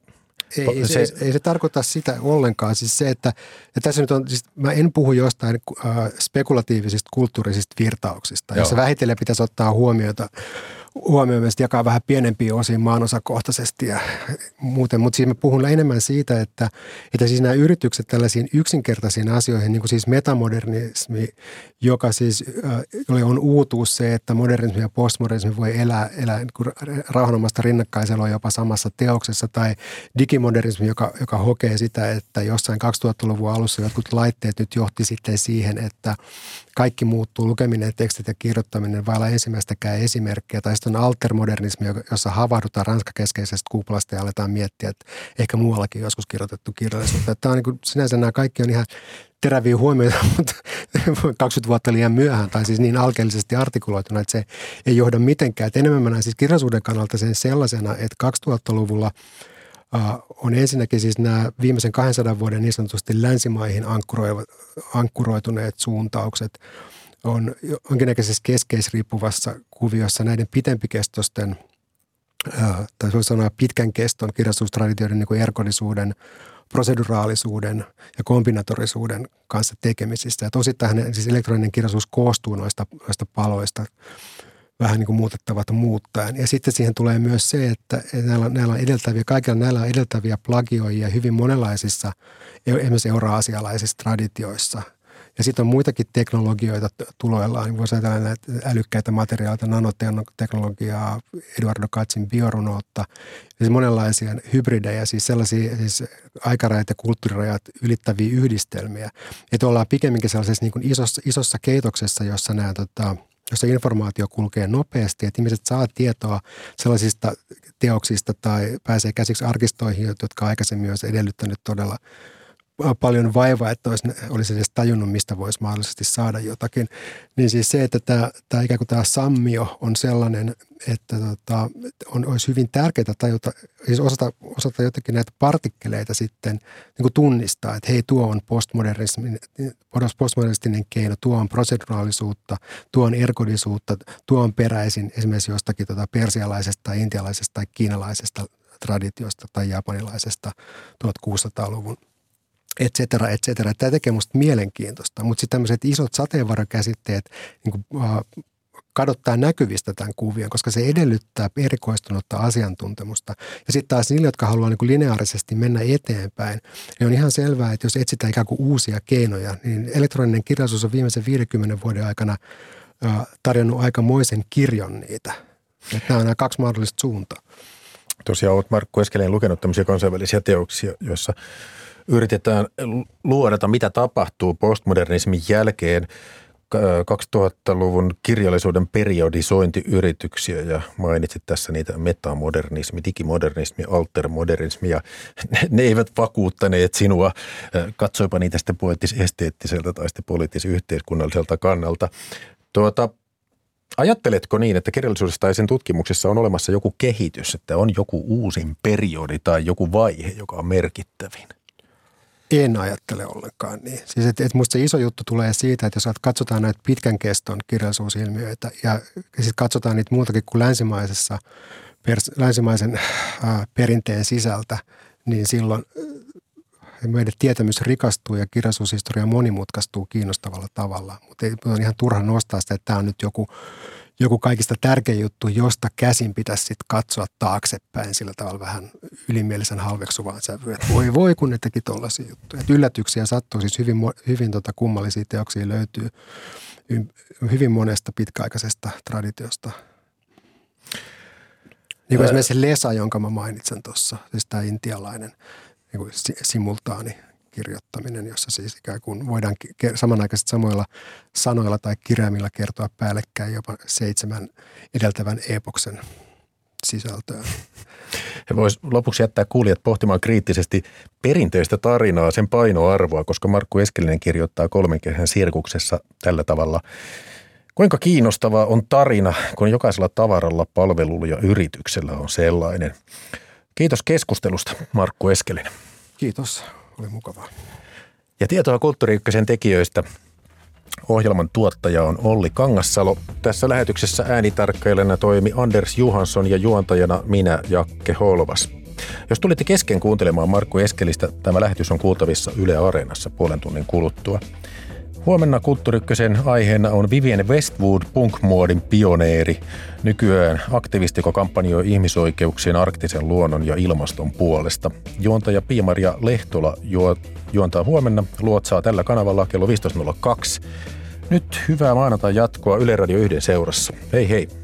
ei, se, se, ei se tarkoita sitä ollenkaan. Siis se, että ja tässä nyt on, siis mä en puhu jostain äh, spekulatiivisista kulttuurisista virtauksista, jossa vähitellen pitäisi ottaa huomiota huomioon jakaa vähän pienempiä osiin maanosakohtaisesti ja muuten. Mutta siis mä puhun enemmän siitä, että, että siis nämä yritykset tällaisiin yksinkertaisiin asioihin, niin kuin siis metamodernismi, joka siis äh, on uutuus se, että modernismi ja postmodernismi voi elää, elää niin rauhanomaista rinnakkaiseloa jopa samassa teoksessa, tai digimodernismi, joka, joka hokee sitä, että jossain 2000-luvun alussa jotkut laitteet nyt johti sitten siihen, että kaikki muuttuu, lukeminen, tekstit ja kirjoittaminen vailla ensimmäistäkään esimerkkiä, tai sitten on altermodernismi, jossa havahdutaan ranskakeskeisestä kuplasta ja aletaan miettiä, että ehkä muuallakin joskus kirjoitettu kirjallisuutta. Tämä on niin kuin, sinänsä nämä kaikki on ihan teräviä huomioita, mutta 20 vuotta liian myöhään tai siis niin alkeellisesti artikuloituna, että se ei johda mitenkään. Et enemmän mä näen siis kirjallisuuden kannalta sen sellaisena, että 2000-luvulla – on ensinnäkin siis nämä viimeisen 200 vuoden niin sanotusti länsimaihin ankkuroituneet suuntaukset on jonkinnäköisessä keskeisriippuvassa kuviossa näiden pitempikestosten tai voisi sanoa pitkän keston kirjallisuustraditioiden niin kuin erkodisuuden, proseduraalisuuden ja kombinatorisuuden kanssa tekemisissä. Tosittain siis elektroninen kirjallisuus koostuu noista, noista paloista – vähän niin kuin muutettavat muuttaen. Ja sitten siihen tulee myös se, että näillä, näillä on edeltäviä, kaikilla näillä on edeltäviä plagioijia hyvin monenlaisissa, esimerkiksi euroasialaisissa traditioissa. Ja sitten on muitakin teknologioita tuloillaan, niin voisi ajatella näitä älykkäitä materiaaleja, nanoteknologiaa, Eduardo Katzin biorunoutta, siis monenlaisia hybridejä, siis sellaisia siis aikarajat ja kulttuurirajat ylittäviä yhdistelmiä. Että ollaan pikemminkin sellaisessa niin kuin isossa, isossa keitoksessa, jossa nämä tota, – jossa informaatio kulkee nopeasti, että ihmiset saa tietoa sellaisista teoksista tai pääsee käsiksi arkistoihin, jotka aikaisemmin olisi edellyttänyt todella paljon vaivaa, että olisi, olisi edes tajunnut, mistä voisi mahdollisesti saada jotakin. Niin siis se, että tämä, tämä ikään kuin tämä sammio on sellainen, että tota, on, olisi hyvin tärkeää tajuta, siis osata, osata jotenkin näitä partikkeleita sitten niin kuin tunnistaa, että hei tuo on postmodernistinen keino, tuo on proseduraalisuutta, tuo on ergodisuutta, tuo on peräisin esimerkiksi jostakin tota persialaisesta intialaisesta tai kiinalaisesta traditiosta tai japanilaisesta 1600-luvun et cetera, et cetera. Tämä tekee minusta mielenkiintoista, mutta sitten tämmöiset isot sateenvarjokäsitteet niin kuin, äh, kadottaa näkyvistä tämän kuvion, koska se edellyttää erikoistunutta asiantuntemusta. Ja sitten taas niille, jotka haluaa niin kuin lineaarisesti mennä eteenpäin, niin on ihan selvää, että jos etsitään ikään kuin uusia keinoja, niin elektroninen kirjallisuus on viimeisen 50 vuoden aikana äh, tarjonnut aikamoisen kirjon niitä. Nämä on nämä kaksi mahdollista suuntaa. Tosiaan olet Markku Eskeleen lukenut tämmöisiä kansainvälisiä teoksia, joissa yritetään luodata, mitä tapahtuu postmodernismin jälkeen. 2000-luvun kirjallisuuden periodisointiyrityksiä ja mainitsit tässä niitä metamodernismi, digimodernismi, altermodernismi ja ne eivät vakuuttaneet sinua. Katsoipa niitä sitten poettis-esteettiseltä tai sitten poliittis-yhteiskunnalliselta kannalta. Tuota, Ajatteletko niin, että kirjallisuudessa tai sen tutkimuksessa on olemassa joku kehitys, että on joku uusin periodi tai joku vaihe, joka on merkittävin? En ajattele ollenkaan niin. Siis et, et musta se iso juttu tulee siitä, että jos katsotaan näitä pitkän keston kirjallisuusilmiöitä ja, ja sitten katsotaan niitä muutakin kuin länsimaisessa, pers, länsimaisen äh, perinteen sisältä, niin silloin meidän tietämys rikastuu ja kirjallisuushistoria monimutkaistuu kiinnostavalla tavalla. Mutta on ihan turha nostaa sitä, että tämä on nyt joku, joku kaikista tärkein juttu, josta käsin pitäisi sitten katsoa taaksepäin sillä tavalla vähän ylimielisen halveksuvaan sävyyn. Voi voi, kun ne teki tuollaisia juttuja. Et yllätyksiä sattuu, siis hyvin, hyvin tota kummallisia teoksia löytyy hyvin monesta pitkäaikaisesta traditiosta. Niin kuin esimerkiksi Lesa, jonka mä mainitsen tuossa, siis tämä intialainen niin kuin simultaani kirjoittaminen, jossa siis ikään kuin voidaan samanaikaisesti samoilla sanoilla tai kirjaimilla kertoa päällekkäin jopa seitsemän edeltävän epoksen sisältöä. He vois lopuksi jättää kuulijat pohtimaan kriittisesti perinteistä tarinaa, sen painoarvoa, koska Markku Eskelinen kirjoittaa kolmen kehän sirkuksessa tällä tavalla. Kuinka kiinnostavaa on tarina, kun jokaisella tavaralla, palvelulla ja yrityksellä on sellainen? Kiitos keskustelusta, Markku Eskelinen. Kiitos, oli mukavaa. Ja tietoa Kulttuuri tekijöistä Ohjelman tuottaja on Olli Kangassalo. Tässä lähetyksessä äänitarkkailijana toimi Anders Johansson ja juontajana minä, Jakke Holvas. Jos tulitte kesken kuuntelemaan Markku Eskelistä, tämä lähetys on kuultavissa Yle Areenassa puolen tunnin kuluttua. Huomenna Kulttuurykkösen aiheena on Vivienne Westwood, punkmuodin pioneeri. Nykyään aktivisti, joka kampanjoi ihmisoikeuksien, arktisen luonnon ja ilmaston puolesta. Juontaja Piimaria Lehtola juo, juontaa huomenna, luotsaa tällä kanavalla kello 15.02. Nyt hyvää maanantai jatkoa Yle Radio 1 seurassa. Hei hei!